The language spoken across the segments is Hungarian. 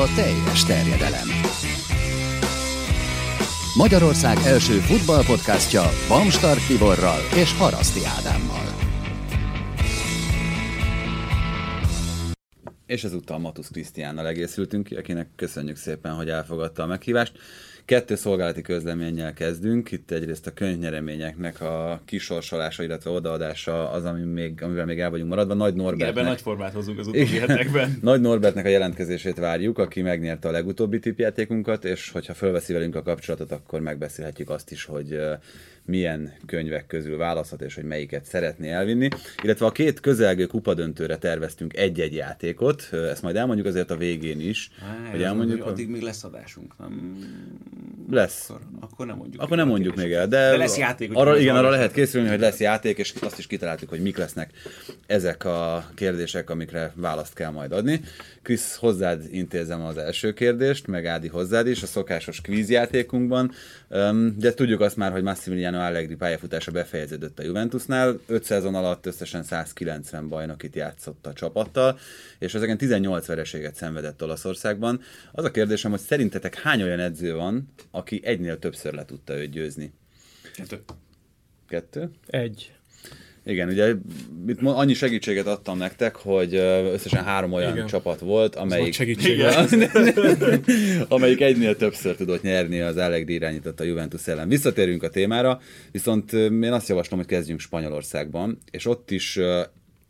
a teljes terjedelem. Magyarország első futballpodcastja Bamstart Tiborral és Haraszti Ádámmal. És ezúttal Matusz Krisztiánnal egészültünk ki, akinek köszönjük szépen, hogy elfogadta a meghívást. Kettő szolgálati közleménnyel kezdünk. Itt egyrészt a könyvnyereményeknek a kisorsolása, illetve odaadása az, ami még, amivel még el vagyunk maradva. Nagy Norbertnek... Ebben nagy formát hozunk az utóbbi hetekben. Nagy Norbertnek a jelentkezését várjuk, aki megnyerte a legutóbbi tipjátékunkat, és hogyha fölveszi velünk a kapcsolatot, akkor megbeszélhetjük azt is, hogy milyen könyvek közül választhat, és hogy melyiket szeretné elvinni. Illetve a két közelgő kupadöntőre terveztünk egy-egy játékot, ezt majd elmondjuk azért a végén is. Á, hogy elmondjuk, addig még lesz adásunk, nem? Lesz. Akkor, akkor nem mondjuk. Akkor nem mondjuk még el, de, de lesz játék. Arra, igen, arra lehet készülni, hogy lesz játék, és azt is kitaláltuk, hogy mik lesznek ezek a kérdések, amikre választ kell majd adni. Krisz, hozzád intézem az első kérdést, meg Ádi hozzád is, a szokásos kvízjátékunkban. De tudjuk azt már, hogy Massimiliano Allegri pályafutása befejeződött a Juventusnál. 5 szezon alatt összesen 190 bajnokit játszott a csapattal, és ezeken 18 vereséget szenvedett Olaszországban. Az a kérdésem, hogy szerintetek hány olyan edző van, aki egynél többször le tudta őt győzni? Kettő. Kettő? Egy. Igen, ugye itt annyi segítséget adtam nektek, hogy összesen három olyan Igen. csapat volt, amelyik, amelyik egynél többször tudott nyerni az Allegri irányított a Juventus ellen. Visszatérünk a témára, viszont én azt javaslom, hogy kezdjünk Spanyolországban, és ott is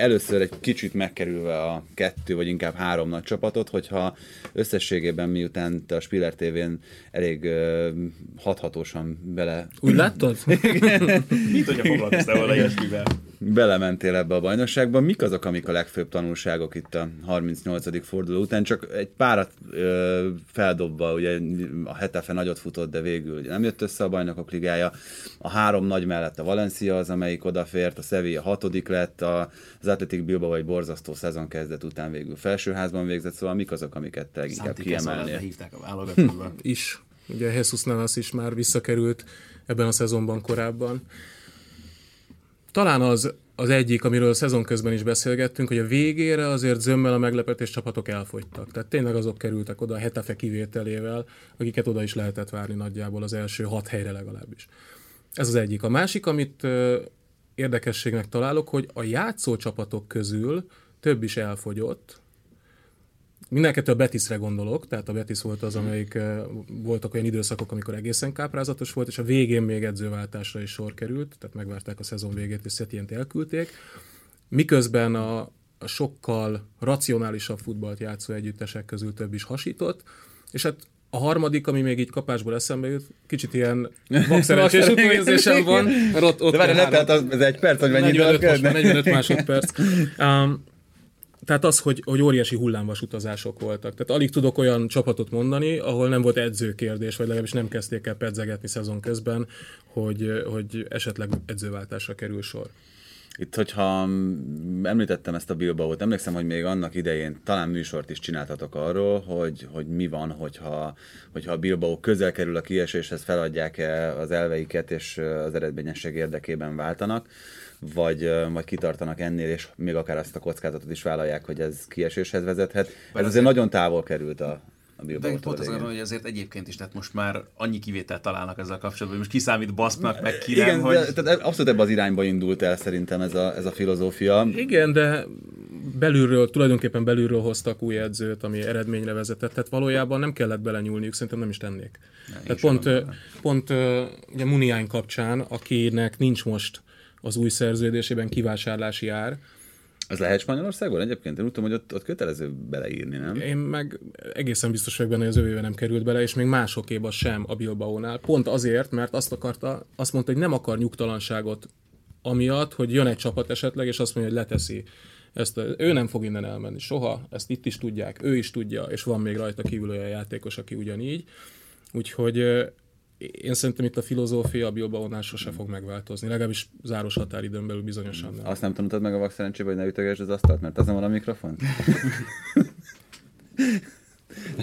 először egy kicsit megkerülve a kettő, vagy inkább három nagy csapatot, hogyha összességében miután te a Spiller TV-n elég uh, hathatósan bele... Úgy láttad? Mit, hogyha foglalkoztál volna ilyesmivel? Belementél ebbe a bajnokságba. Mik azok, amik a legfőbb tanulságok itt a 38. forduló után? Csak egy párat ö, feldobva, ugye a Hetefe nagyot futott, de végül ugye nem jött össze a bajnokok ligája. A három nagy mellett a Valencia az, amelyik odafért, a Sevilla hatodik lett, a, az Athletic Bilbao egy borzasztó szezon kezdet után végül felsőházban végzett, szóval mik azok, amiket te inkább kiemelnél? hívták a válogatóba. is. Ugye Jesus Navas is már visszakerült ebben a szezonban korábban. Talán az, az egyik, amiről a szezon közben is beszélgettünk, hogy a végére azért zömmel a meglepetés csapatok elfogytak. Tehát tényleg azok kerültek oda a Hetefe kivételével, akiket oda is lehetett várni nagyjából az első hat helyre legalábbis. Ez az egyik. A másik, amit érdekességnek találok, hogy a játszó csapatok közül több is elfogyott. Mindenkettő a Betisre gondolok, tehát a Betis volt az, amelyik voltak olyan időszakok, amikor egészen káprázatos volt, és a végén még edzőváltásra is sor került, tehát megvárták a szezon végét, és Szetient elküldték. Miközben a, a sokkal racionálisabb futballt játszó együttesek közül több is hasított, és hát a harmadik, ami még így kapásból eszembe jut, kicsit ilyen vakszerencsés utóérzésem van. Mert ott, ott De várj, tehát az, ez egy perc, hogy mennyi 45, most 45 másodperc. Um, tehát az, hogy, hogy óriási hullámvas utazások voltak. Tehát alig tudok olyan csapatot mondani, ahol nem volt edzőkérdés, vagy legalábbis nem kezdték el pedzegetni szezon közben, hogy, hogy esetleg edzőváltásra kerül sor. Itt, hogyha említettem ezt a Bilbaót, emlékszem, hogy még annak idején talán műsort is csináltatok arról, hogy, hogy mi van, hogyha, hogyha a Bilbao közel kerül a kieséshez, feladják-e az elveiket, és az eredményesség érdekében váltanak, vagy, vagy kitartanak ennél, és még akár azt a kockázatot is vállalják, hogy ez kieséshez vezethet. ez azért nagyon távol került a, a De pont az hogy azért egyébként is, tehát most már annyi kivételt találnak ezzel kapcsolatban, hogy most kiszámít basznak, meg ki Igen, hogy... de, tehát abszolút ebbe az irányba indult el szerintem ez a, ez a filozófia. Igen, de belülről, tulajdonképpen belülről hoztak új edzőt, ami eredményre vezetett, tehát valójában nem kellett belenyúlniuk, szerintem nem is tennék. Ne, tehát pont, pont ugye Muniány kapcsán, akinek nincs most az új szerződésében kivásárlási ár, az lehet Spanyolországban egyébként? Én úgy tudom, hogy ott, ott kötelező beleírni, nem? Én meg egészen biztos vagyok benne, hogy az övébe nem került bele, és még másokéba sem a Bilbao-nál. Pont azért, mert azt akarta, azt mondta, hogy nem akar nyugtalanságot amiatt, hogy jön egy csapat esetleg, és azt mondja, hogy leteszi ezt a, ő nem fog innen elmenni soha, ezt itt is tudják, ő is tudja, és van még rajta kívül olyan játékos, aki ugyanígy. Úgyhogy én szerintem itt a filozófia a Bilbaonál sose fog megváltozni, legalábbis záros határidőn belül bizonyosan nem. Azt nem tanultad meg a vak szerencsébe, hogy ne ütögesd az asztalt, mert az nem van a mikrofon?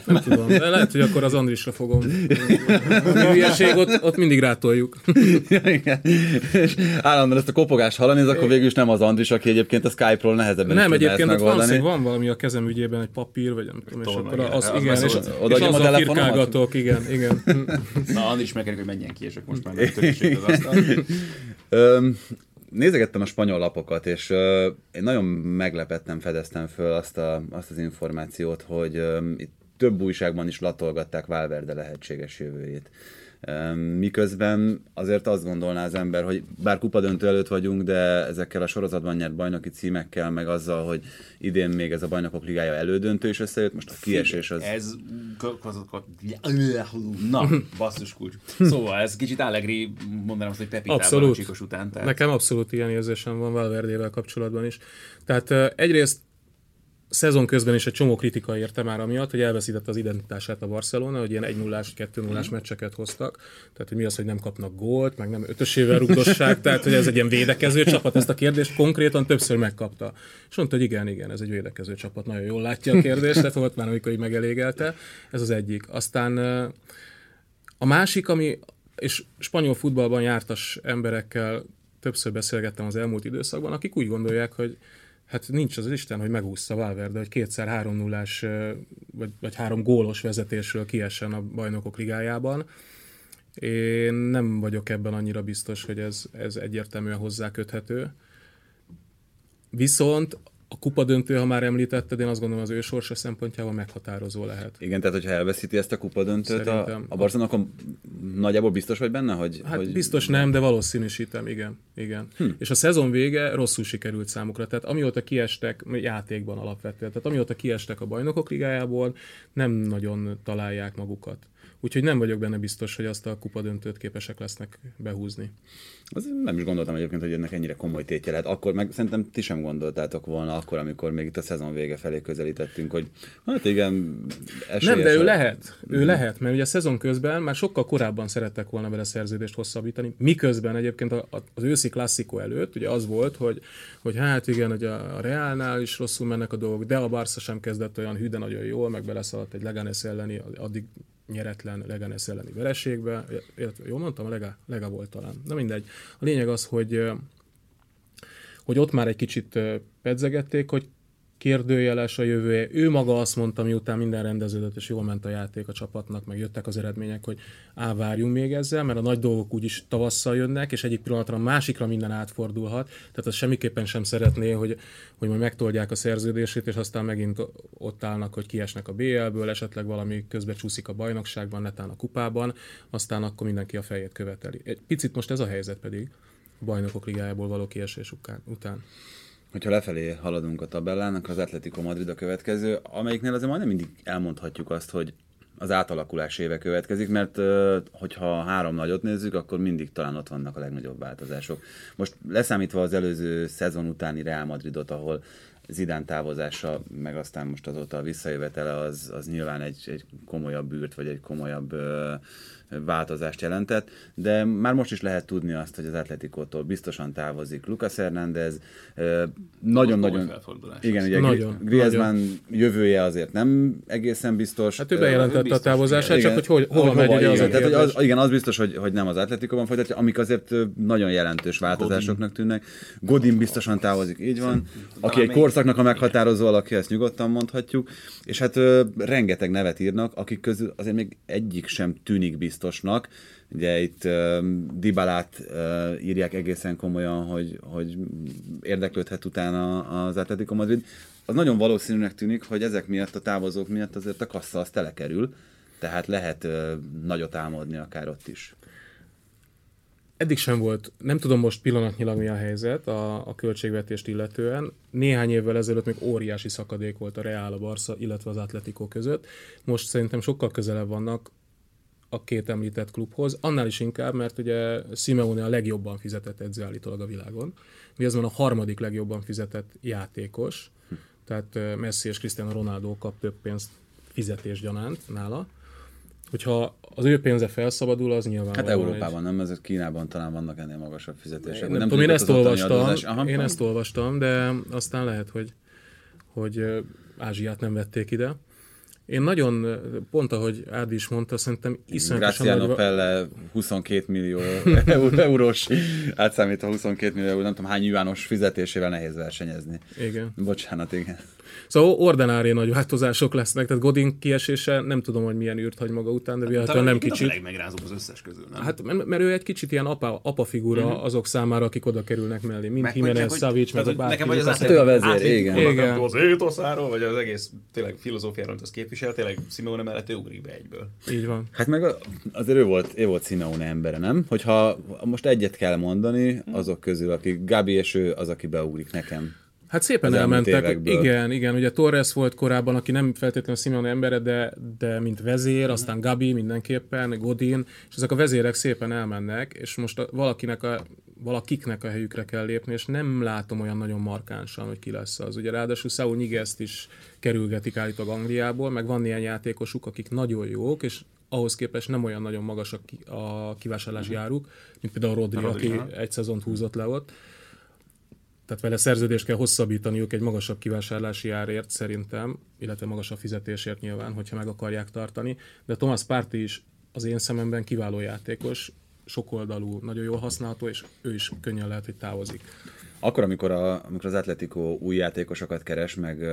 Nem tudom, de lehet, hogy akkor az Andrisra fogom. A hülyeség, ott, ott mindig rátoljuk. Ja, igen. És állandóan ezt a kopogást hallani, ez akkor végül is nem az Andris, aki egyébként a Skype-ról nehezebben Nem, egyébként ott van, van valami a kezem ügyében, egy papír, vagy nem tudom, és akkor igen. az, Az igen, és, és azzal firkálgatok, igen, igen. Na, Andris megkerik, hogy menjen ki, és akkor most már megtörésük az asztal. Nézegettem a spanyol lapokat, és ö, én nagyon meglepettem, fedeztem föl azt, a, azt az információt, hogy ö, itt több újságban is latolgatták Valverde lehetséges jövőjét. Miközben azért azt gondolná az ember, hogy bár kupadöntő előtt vagyunk, de ezekkel a sorozatban nyert bajnoki címekkel, meg azzal, hogy idén még ez a bajnokok ligája elődöntő is összejött, most a kiesés az... Ez... Na, basszus kulcs. Szóval ez kicsit Allegri, mondanám azt, hogy Pepitában a után. Tehát... Nekem abszolút ilyen érzésem van Valverdével kapcsolatban is. Tehát egyrészt szezon közben is egy csomó kritika érte már amiatt, hogy elveszítette az identitását a Barcelona, hogy ilyen 1 0 2 0 meccseket hoztak. Tehát, hogy mi az, hogy nem kapnak gólt, meg nem ötösével rugdossák, tehát, hogy ez egy ilyen védekező csapat, ezt a kérdést konkrétan többször megkapta. És mondta, hogy igen, igen, ez egy védekező csapat, nagyon jól látja a kérdést, tehát volt már, amikor így megelégelte. Ez az egyik. Aztán a másik, ami, és spanyol futballban jártas emberekkel többször beszélgettem az elmúlt időszakban, akik úgy gondolják, hogy hát nincs az Isten, hogy megúszta Valverde, hogy kétszer három nullás vagy, vagy három gólos vezetésről kiessen a bajnokok ligájában. Én nem vagyok ebben annyira biztos, hogy ez, ez egyértelműen hozzá köthető. Viszont a kupadöntő, ha már említetted, én azt gondolom az ő sorsa szempontjából meghatározó lehet. Igen, tehát hogyha elveszíti ezt a kupadöntőt a, Szerintem. a Barcelona, akkor nagyjából biztos vagy benne, hogy... Hát hogy... biztos nem, de valószínűsítem, igen. igen. Hm. És a szezon vége rosszul sikerült számukra. Tehát amióta kiestek, játékban alapvetően, tehát amióta kiestek a bajnokok ligájából, nem nagyon találják magukat. Úgyhogy nem vagyok benne biztos, hogy azt a kupadöntőt képesek lesznek behúzni. Az nem is gondoltam egyébként, hogy ennek ennyire komoly tétje lehet. Akkor meg szerintem ti sem gondoltátok volna akkor, amikor még itt a szezon vége felé közelítettünk, hogy hát igen, Nem, de ő a- lehet. Ő lehet, mert ugye a szezon közben már sokkal korábban szerettek volna vele szerződést hosszabbítani, miközben egyébként az őszi klasszikó előtt ugye az volt, hogy, hogy hát igen, hogy a Realnál is rosszul mennek a dolgok, de a Barca sem kezdett olyan hű, de nagyon jól, meg beleszaladt egy Leganes elleni, addig nyeretlen Leganes elleni vereségbe, illetve jól mondtam, a Lega, Lega volt talán. Na mindegy. A lényeg az, hogy hogy ott már egy kicsit pedzegették, hogy kérdőjeles a jövője. Ő maga azt mondta, miután minden rendeződött, és jól ment a játék a csapatnak, meg jöttek az eredmények, hogy á, még ezzel, mert a nagy dolgok úgyis tavasszal jönnek, és egyik pillanatra a másikra minden átfordulhat. Tehát az semmiképpen sem szeretné, hogy, hogy majd megtoldják a szerződését, és aztán megint ott állnak, hogy kiesnek a BL-ből, esetleg valami közbe csúszik a bajnokságban, netán a kupában, aztán akkor mindenki a fejét követeli. Egy picit most ez a helyzet pedig a bajnokok ligájából való kiesés után. Hogyha lefelé haladunk a tabellának, az Atletico Madrid a következő, amelyiknél azért majdnem mindig elmondhatjuk azt, hogy az átalakulás éve következik, mert hogyha három nagyot nézzük, akkor mindig talán ott vannak a legnagyobb változások. Most leszámítva az előző szezon utáni Real Madridot, ahol Zidán távozása, meg aztán most azóta a visszajövetele, az, az nyilván egy, egy komolyabb bűrt, vagy egy komolyabb ö, változást jelentett, de már most is lehet tudni azt, hogy az Atletikótól biztosan távozik Lucas Hernández, nagyon-nagyon... Igen, ugye Nagyon, nagyon, Griezmann jövője azért nem egészen biztos. Hát ő bejelentette a biztos, távozását, igen. csak hogy, hogy hova megy, ugye az igen. Tehát, hogy az, igen, az biztos, hogy, hogy nem az Atletikóban folytatja, amik azért nagyon jelentős változásoknak tűnnek. Godin biztosan távozik, így van. Aki egy korszaknak a meghatározó alakja, ezt nyugodtan mondhatjuk. És hát rengeteg nevet írnak, akik közül azért még egyik sem tűnik biztosnak. Ugye itt uh, Dibalát uh, írják egészen komolyan, hogy, hogy érdeklődhet utána az Atletico Madrid. Az nagyon valószínűnek tűnik, hogy ezek miatt, a távozók miatt azért a kassa az telekerül, tehát lehet uh, nagyot álmodni akár ott is. Eddig sem volt, nem tudom most pillanatnyilag mi a helyzet a, a költségvetést illetően. Néhány évvel ezelőtt még óriási szakadék volt a Real, a Barca, illetve az Atletico között. Most szerintem sokkal közelebb vannak a két említett klubhoz, annál is inkább, mert ugye Simeone a legjobban fizetett edző állítólag a világon. Griezmann a harmadik legjobban fizetett játékos, tehát eh, Messi és Cristiano Ronaldo kap több pénzt fizetésgyanánt nála. Hogyha az ő pénze felszabadul, az nyilván Hát Európában nem, ez Kínában talán vannak ennél magasabb fizetések. nem, nem tudom, én ezt olvastam, én ezt olvastam, de aztán lehet, hogy, hogy Ázsiát nem vették ide. Én nagyon, pont ahogy Ádi is mondta, szerintem iszonyatosan Graciano nagy... Pelle 22 millió eurós, átszámítva 22 millió euró, nem tudom hány juános fizetésével nehéz versenyezni. Igen. Bocsánat, igen. Szóval ordinári nagy változások lesznek, tehát Godin kiesése nem tudom, hogy milyen űrt hagy maga után, de véletlenül nem kicsit. A legmegrázóbb az összes közül, nem? Hát mert mert ő egy kicsit ilyen apa, apa figura uh-huh. azok számára, akik oda kerülnek mellé, mint Meg hogy Jimenez, csak, hogy- Savic, meg tehát, a hogy bárki. Nekem vagy az Hát ő a vezér, igen. Igen. Az étoszáról, vagy az egész tényleg filozófiáról, amit az képvisel, tényleg Simeone mellett ő ugrik be egyből. Így van. Hát meg azért ő volt, ő volt Simeone embere, nem? Hogyha most egyet kell mondani, azok közül, akik Gabi és ő az, aki beugrik nekem. Hát szépen Az elmentek. évekből. Igen, igen, ugye Torres volt korábban, aki nem feltétlenül Simeone embere, de, de mint vezér, aztán Gabi mindenképpen, Godin, és ezek a vezérek szépen elmennek, és most a, valakinek a, valakiknek a helyükre kell lépni, és nem látom olyan nagyon markánsan, hogy ki lesz az. Ugye ráadásul Saul Niguez-t is kerülgetik állítólag Angliából, meg van ilyen játékosuk, akik nagyon jók, és ahhoz képest nem olyan nagyon magas a, ki, a kivásárlási áruk, mint például Rodri, Rodri, aki aha. egy szezont húzott le ott tehát vele szerződést kell hosszabbítaniuk egy magasabb kivásárlási árért szerintem, illetve magasabb fizetésért nyilván, hogyha meg akarják tartani. De Thomas Partey is az én szememben kiváló játékos, sokoldalú, nagyon jól használható, és ő is könnyen lehet, hogy távozik. Akkor, amikor, a, amikor az Atletico új játékosokat keres, meg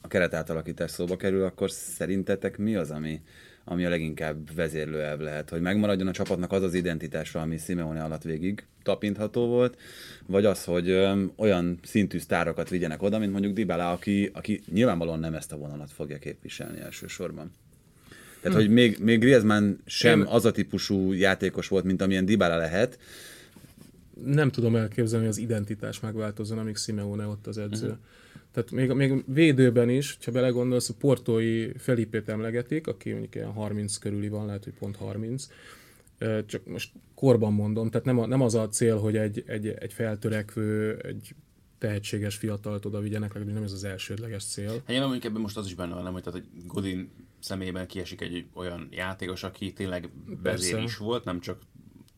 a keretátalakítás szóba kerül, akkor szerintetek mi az, ami, ami a leginkább vezérlőelv lehet? Hogy megmaradjon a csapatnak az az identitása, ami Simeone alatt végig tapintható volt, vagy az, hogy olyan szintű sztárokat vigyenek oda, mint mondjuk Dybala, aki, aki nyilvánvalóan nem ezt a vonalat fogja képviselni elsősorban. Tehát, hogy még, még Griezmann sem Én- az a típusú játékos volt, mint amilyen Dybala lehet, Nem tudom elképzelni, hogy az identitás megváltozzon, amíg Simeone ott az edző. Uh-huh. Tehát még, még védőben is, ha belegondolsz, a portói Felipét emlegetik, aki mondjuk ilyen 30 körüli van, lehet, hogy pont 30. Ö, Csak most korban mondom, tehát nem, a, nem az a cél, hogy egy, egy, egy feltörekvő, egy tehetséges fiatalt oda vigyenek, legalábbis nem ez az elsődleges cél. Hát nyilván mondjuk ebben most az is benne van, nem, hogy, tehát, hogy Godin személyében kiesik egy olyan játékos, aki tényleg vezér is volt, nem csak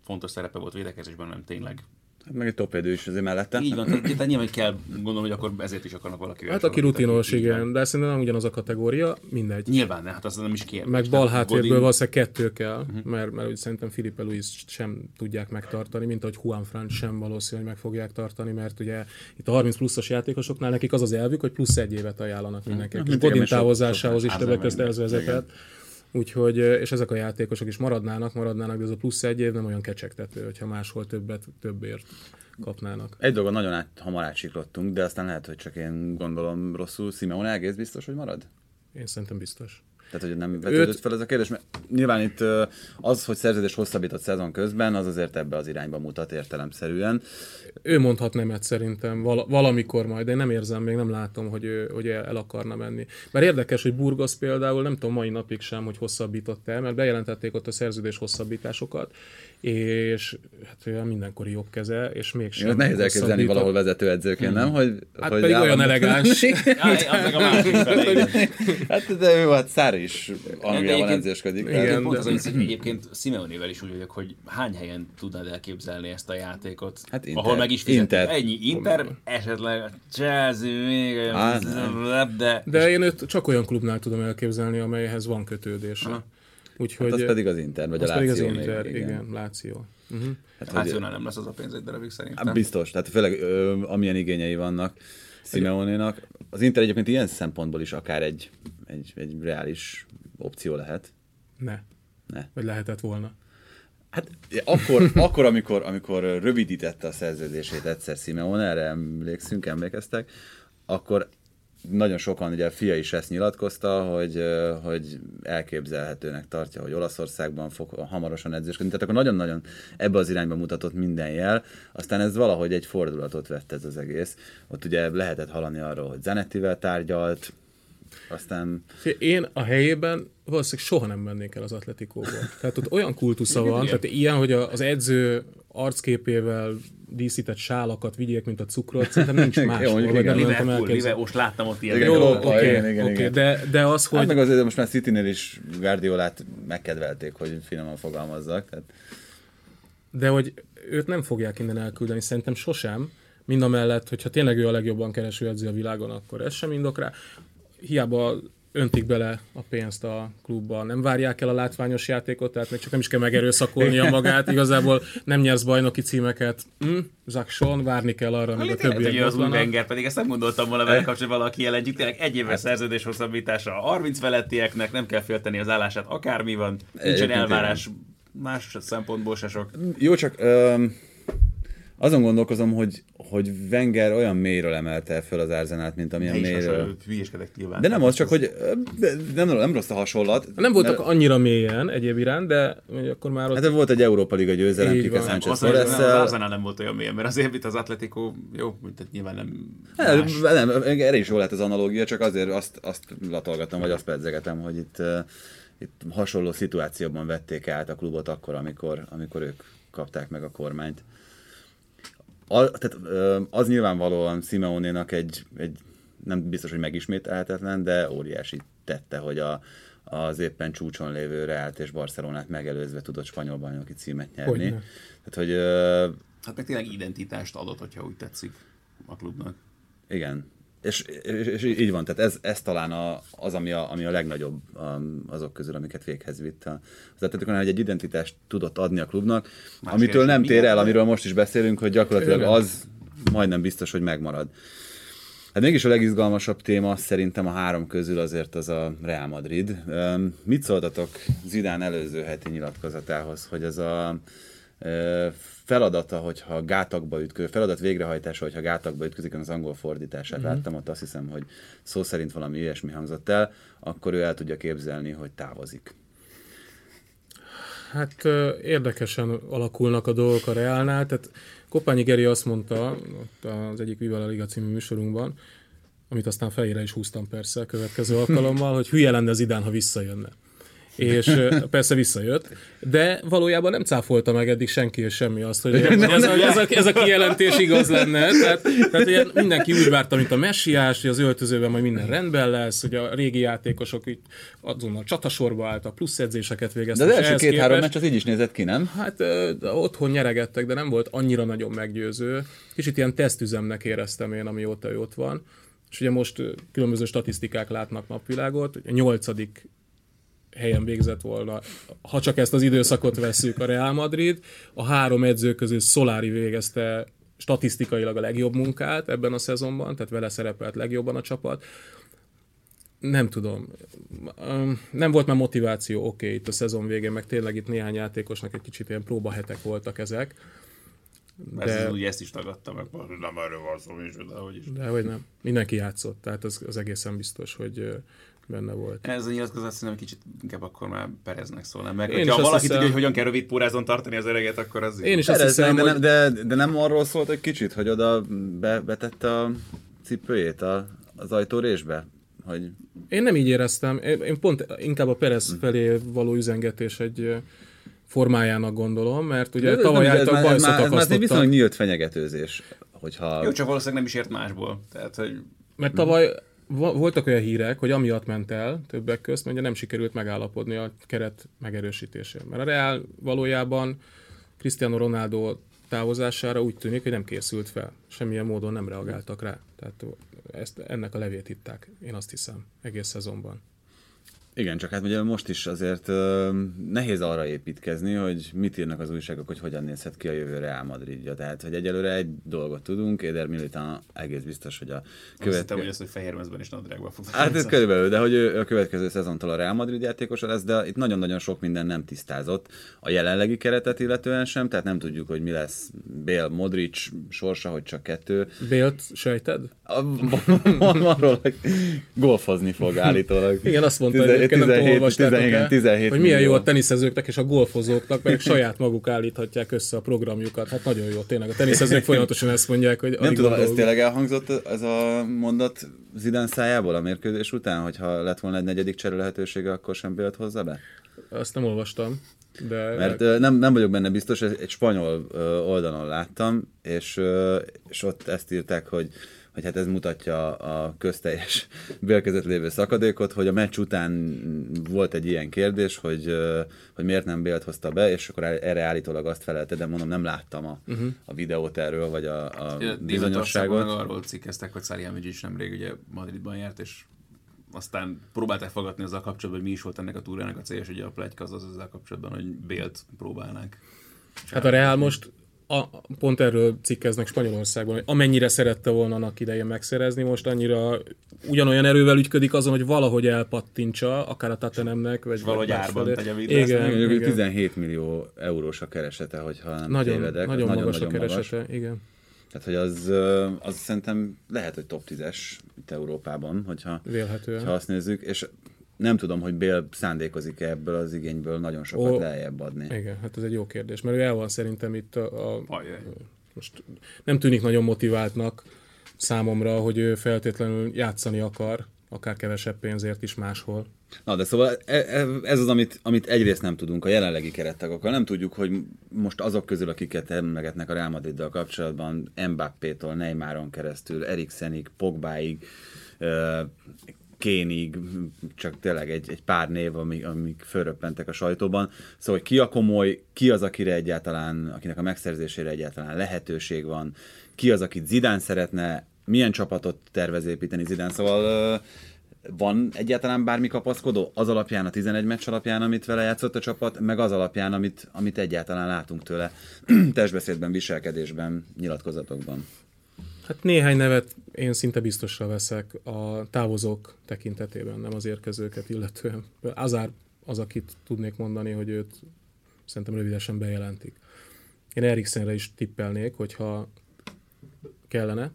fontos szerepe volt védekezésben, hanem tényleg. Hát meg egy topvédő is azért mellette. Így van, tehát, nyilván kell gondolom, hogy akkor ezért is akarnak valaki. Hát aki rutinos, igen, de szerintem nem ugyanaz a kategória, mindegy. Nyilván, ne, hát az nem is kérdés. Meg bal hátvérből valószínűleg kettő kell, uh-huh. mert, mert úgy szerintem Filipe Luis sem tudják megtartani, mint ahogy Juan Fran sem valószínű, hogy meg fogják tartani, mert ugye itt a 30 pluszos játékosoknál nekik az az elvük, hogy plusz egy évet ajánlanak mindenkinek. És mint Godin távozásához is többek között ez vezetett. Úgyhogy, és ezek a játékosok is maradnának, maradnának, de ez a plusz egy év nem olyan kecsegtető, hogyha máshol többet, többért kapnának. Egy dolgon nagyon át, hamar átsiklottunk, de aztán lehet, hogy csak én gondolom rosszul. Simeone egész biztos, hogy marad? Én szerintem biztos. Tehát, hogy nem vetődött Őt- fel ez a kérdés, mert nyilván itt az, hogy szerződés hosszabbított szezon közben, az azért ebbe az irányba mutat értelemszerűen. Ő mondhat nemet szerintem val- valamikor majd, de én nem érzem, még nem látom, hogy ő hogy el el akarna menni. Mert érdekes, hogy Burgos például nem tudom mai napig sem, hogy hosszabbított el, mert bejelentették ott a szerződés hosszabbításokat, és hát olyan mindenkori jobb keze, és mégsem Én nehéz elképzelni valahol vezetőedzőként, nem? Hogy, Hát hogy pedig olyan állandó- elegáns. Igen. hát de ő, hát Szári is Angliában egyébként- edzősködik. Igen, pont az, hogy egyébként Simeonével is úgy vagyok, hogy hány helyen tudnád elképzelni ezt a játékot, Hát Inter. ahol meg is fizet. Inter. Ennyi Inter, esetleg a Chelsea, még olyan, de, De én őt csak olyan klubnál tudom elképzelni, amelyhez van kötődése. Aha. Úgyhogy Hát az pedig az Inter, vagy az a pedig az Láció Inter, még. igen, igen Láció. Uh-huh. Hát, hogy- Lációnál nem lesz az a pénz egy darabig szerintem. Hát biztos, tehát főleg ö, amilyen igényei vannak Simeonénak. Az Inter egyébként ilyen szempontból is akár egy, egy, egy reális opció lehet. Ne. Ne. Vagy lehetett volna. Hát akkor, akkor amikor, amikor rövidítette a szerződését egyszer Simeone, erre emlékszünk, emlékeztek, akkor nagyon sokan, ugye a fia is ezt nyilatkozta, hogy, hogy elképzelhetőnek tartja, hogy Olaszországban fog hamarosan edzősködni. Tehát akkor nagyon-nagyon ebbe az irányba mutatott minden jel. Aztán ez valahogy egy fordulatot vett ez az egész. Ott ugye lehetett hallani arról, hogy Zanettivel tárgyalt, aztán Én a helyében valószínűleg soha nem mennék el az atletikóból. Tehát ott olyan kultusza van, tehát ilyen, hogy az edző arcképével díszített sálakat vigyék, mint a cukrot, szerintem nincs máshol. mondjuk vagy igen. Liverpool. Liverpool, most láttam ott ilyen. Igen, Jó, oké, igen, igen, oké, igen. de, de az, hogy... hogy... Hát meg azért most már Citynél is Guardiolát megkedvelték, hogy finoman fogalmazzak. Tehát De hogy őt nem fogják innen elküldeni, szerintem sosem. Mind a mellett, hogyha tényleg ő a legjobban kereső edző a világon, akkor ez sem indok rá. Hiába öntik bele a pénzt a klubba, nem várják el a látványos játékot, tehát még csak nem is kell megerőszakolnia magát, igazából nem nyersz bajnoki címeket, hm, Zakson, várni kell arra, amíg a többiek Ugye az új. Wenger, pedig ezt nem gondoltam volna vele kapcsolatban, valaki jelentjük, tényleg egy Hát- éves szerződés hosszabbítása a 30 felettieknek, nem kell félteni az állását, akármi van, nincsen elvárás más szempontból se sok. Jó, csak öm, azon gondolkozom, hogy, hogy Wenger olyan mélyről emelte fel az Arzenát, mint amilyen Ne mélyről. hülyéskedek nyilván. De nem az, csak hogy nem, nem rossz a hasonlat. Nem voltak De- annyira mélyen egyéb iránt, de akkor már ott Hát volt egy Európa Liga győzelem, Kike. Sánchez hogy az. Arsenal nem volt olyan mélyen, mert azért, mint az Atletico, jó, tehát nyilván nem Hát, más. nem, erre is jó lehet az analógia, csak azért azt, azt latolgatom, vagy azt pedzegetem, hogy itt, uh, itt hasonló szituációban vették át a klubot akkor, amikor, amikor ők kapták meg a kormányt. A, tehát, az nyilvánvalóan Simeonénak egy, egy, nem biztos, hogy megismételhetetlen, de óriási tette, hogy a, az éppen csúcson lévő Reált és Barcelonát megelőzve tudott spanyol bajnoki címet nyerni. Hogyne. Tehát, hogy ö, Hát meg tényleg identitást adott, hogyha úgy tetszik a klubnak. Igen. És, és, így van, tehát ez, ez talán a, az, ami a, ami a legnagyobb um, azok közül, amiket véghez vitt. Az Atletico, hogy egy identitást tudott adni a klubnak, Más amitől nem tér el, amiről most is beszélünk, hogy gyakorlatilag az majdnem biztos, hogy megmarad. Hát mégis a legizgalmasabb téma szerintem a három közül azért az a Real Madrid. Um, Mit szóltatok Zidán előző heti nyilatkozatához, hogy ez a ö, feladata, hogyha gátakba ütközik, feladat végrehajtása, hogyha gátakba ütközik, az angol fordítását mm-hmm. láttam, ott azt hiszem, hogy szó szerint valami ilyesmi hangzott el, akkor ő el tudja képzelni, hogy távozik. Hát érdekesen alakulnak a dolgok a Reálnál, tehát Kopányi Geri azt mondta ott az egyik Viva la Liga című műsorunkban, amit aztán fejére is húztam persze a következő alkalommal, hogy hülye lenne Zidán, ha visszajönne. És persze visszajött, de valójában nem cáfolta meg eddig senki és semmi azt, hogy ez a, ez a, ez a kijelentés igaz lenne. Tehát, tehát ugye mindenki úgy várta, mint a messiás, hogy az öltözőben majd minden rendben lesz, hogy a régi játékosok itt azonnal csatasorba álltak, plusz edzéseket De végeztek. az és első két-három meccs az így is nézett ki, nem? Hát ö, otthon nyeregettek, de nem volt annyira nagyon meggyőző. Kicsit ilyen tesztüzemnek éreztem én, amióta ő ott van. És ugye most különböző statisztikák látnak napvilágot. A nyolcadik helyen végzett volna, ha csak ezt az időszakot vesszük a Real Madrid. A három edző közül Solari végezte statisztikailag a legjobb munkát ebben a szezonban, tehát vele szerepelt legjobban a csapat. Nem tudom. Nem volt már motiváció, oké, okay, itt a szezon végén, meg tényleg itt néhány játékosnak egy kicsit ilyen próbahetek voltak ezek. De- de... ugye ezt is tagadta meg, nem erről van szó, és de hogy is. De hogy nem. Mindenki játszott, tehát az, az egészen biztos, hogy benne volt. Ez a nyilatkozat szerintem kicsit inkább akkor már Pereznek szólna. Mert Én ha azt valaki hiszem- tudja, hogy hogyan kell rövid pórázon tartani az öreget, akkor az Én is azt Perez, hiszem, de, hogy... nem, de, de nem arról szólt egy kicsit, hogy oda be, betette a cipőjét a, az ajtórésbe? Hogy Én nem így éreztem. Én pont inkább a Perez felé való üzengetés egy formájának gondolom, mert ugye Ez tavaly álltak bajszot már, ez már egy akasztottak. viszonylag nyílt fenyegetőzés. Hogyha... Jó, csak valószínűleg nem is ért másból. Tehát, hogy Mert tavaly va- voltak olyan hírek, hogy amiatt ment el többek közt, mert ugye nem sikerült megállapodni a keret megerősítésén. Mert a Real valójában Cristiano Ronaldo távozására úgy tűnik, hogy nem készült fel. Semmilyen módon nem reagáltak rá. Tehát ezt, ennek a levét hitták, én azt hiszem, egész szezonban. Igen, csak hát ugye most is azért nehéz arra építkezni, hogy mit írnak az újságok, hogy hogyan nézhet ki a jövő Real Madridja. Tehát, hogy egyelőre egy dolgot tudunk, Éder Militán egész biztos, hogy a azt hittem, következő... hogy ezt, hogy fehérmezben és nadrágban fog. Hát ez körülbelül, de hogy ő a következő szezontól a Real Madrid játékosa lesz, de itt nagyon-nagyon sok minden nem tisztázott. A jelenlegi keretet illetően sem, tehát nem tudjuk, hogy mi lesz Bél, Modric sorsa, hogy csak kettő. Bélt sejted? Arról, hogy golfozni fog állítólag. Igen, azt mondta, Tize- hogy egyébként nem tudom, 17 olvastátok igen, el, 17 hogy milyen jó a teniszezőknek és a golfozóknak, mert saját maguk állíthatják össze a programjukat. Hát nagyon jó, tényleg. A teniszezők folyamatosan ezt mondják, hogy Nem tudom, ez tényleg elhangzott ez a mondat Zidane szájából a mérkőzés után, hogyha lett volna egy negyedik lehetősége, akkor sem Bélt hozza be? Azt nem olvastam. De Mert nem, nem vagyok benne biztos, egy spanyol oldalon láttam, és, és ott ezt írták, hogy hogy hát ez mutatja a közteljes Bél között lévő szakadékot, hogy a meccs után volt egy ilyen kérdés, hogy, hogy miért nem Bélt hozta be, és akkor erre állítólag azt felelte, de mondom, nem láttam a, uh-huh. a videót erről, vagy a, a Németországban bizonyosságot. arról cikkeztek, hogy Salihamidzic nemrég ugye Madridban járt, és aztán próbálták fogadni azzal kapcsolatban, hogy mi is volt ennek a túrának a célja, és ugye a pletyka az az ezzel kapcsolatban, hogy Bélt próbálnák. Hát a Real most a, pont erről cikkeznek Spanyolországban, hogy amennyire szerette volna annak idején megszerezni, most annyira ugyanolyan erővel ügyködik azon, hogy valahogy elpattintsa, akár a Tatanemnek, vagy valahogy vagy árban tegye Igen, Mondjuk igen. 17 millió eurós a keresete, hogyha nem Nagyon, tévedek. nagyon, Az magas a nagyon keresete, igen. Tehát, hogy az, az szerintem lehet, hogy top 10-es itt Európában, hogyha, Vélhetően. ha azt nézzük, és nem tudom, hogy Bél szándékozik ebből az igényből nagyon sokat Ó, lejjebb adni. Igen, hát ez egy jó kérdés, mert ő el van szerintem itt a, a Ajaj. most nem tűnik nagyon motiváltnak számomra, hogy ő feltétlenül játszani akar, akár kevesebb pénzért is máshol. Na, de szóval e- e- ez az, amit, amit egyrészt nem tudunk a jelenlegi kerettagokkal. Nem tudjuk, hogy most azok közül, akiket emlegetnek a Real Madriddal kapcsolatban, Mbappé-tól, Neymaron keresztül, Eriksenig, Pogbáig, Kénig, csak tényleg egy, egy pár név, amik, amik fölröppentek a sajtóban. Szóval, hogy ki a komoly, ki az, akire egyáltalán, akinek a megszerzésére egyáltalán lehetőség van, ki az, akit Zidán szeretne, milyen csapatot tervez építeni Zidán. Szóval van egyáltalán bármi kapaszkodó? Az alapján, a 11 meccs alapján, amit vele játszott a csapat, meg az alapján, amit, amit egyáltalán látunk tőle testbeszédben, viselkedésben, nyilatkozatokban. Hát néhány nevet én szinte biztosra veszek a távozók tekintetében, nem az érkezőket illetően. Azár az, akit tudnék mondani, hogy őt szerintem rövidesen bejelentik. Én Eriksenre is tippelnék, hogyha kellene.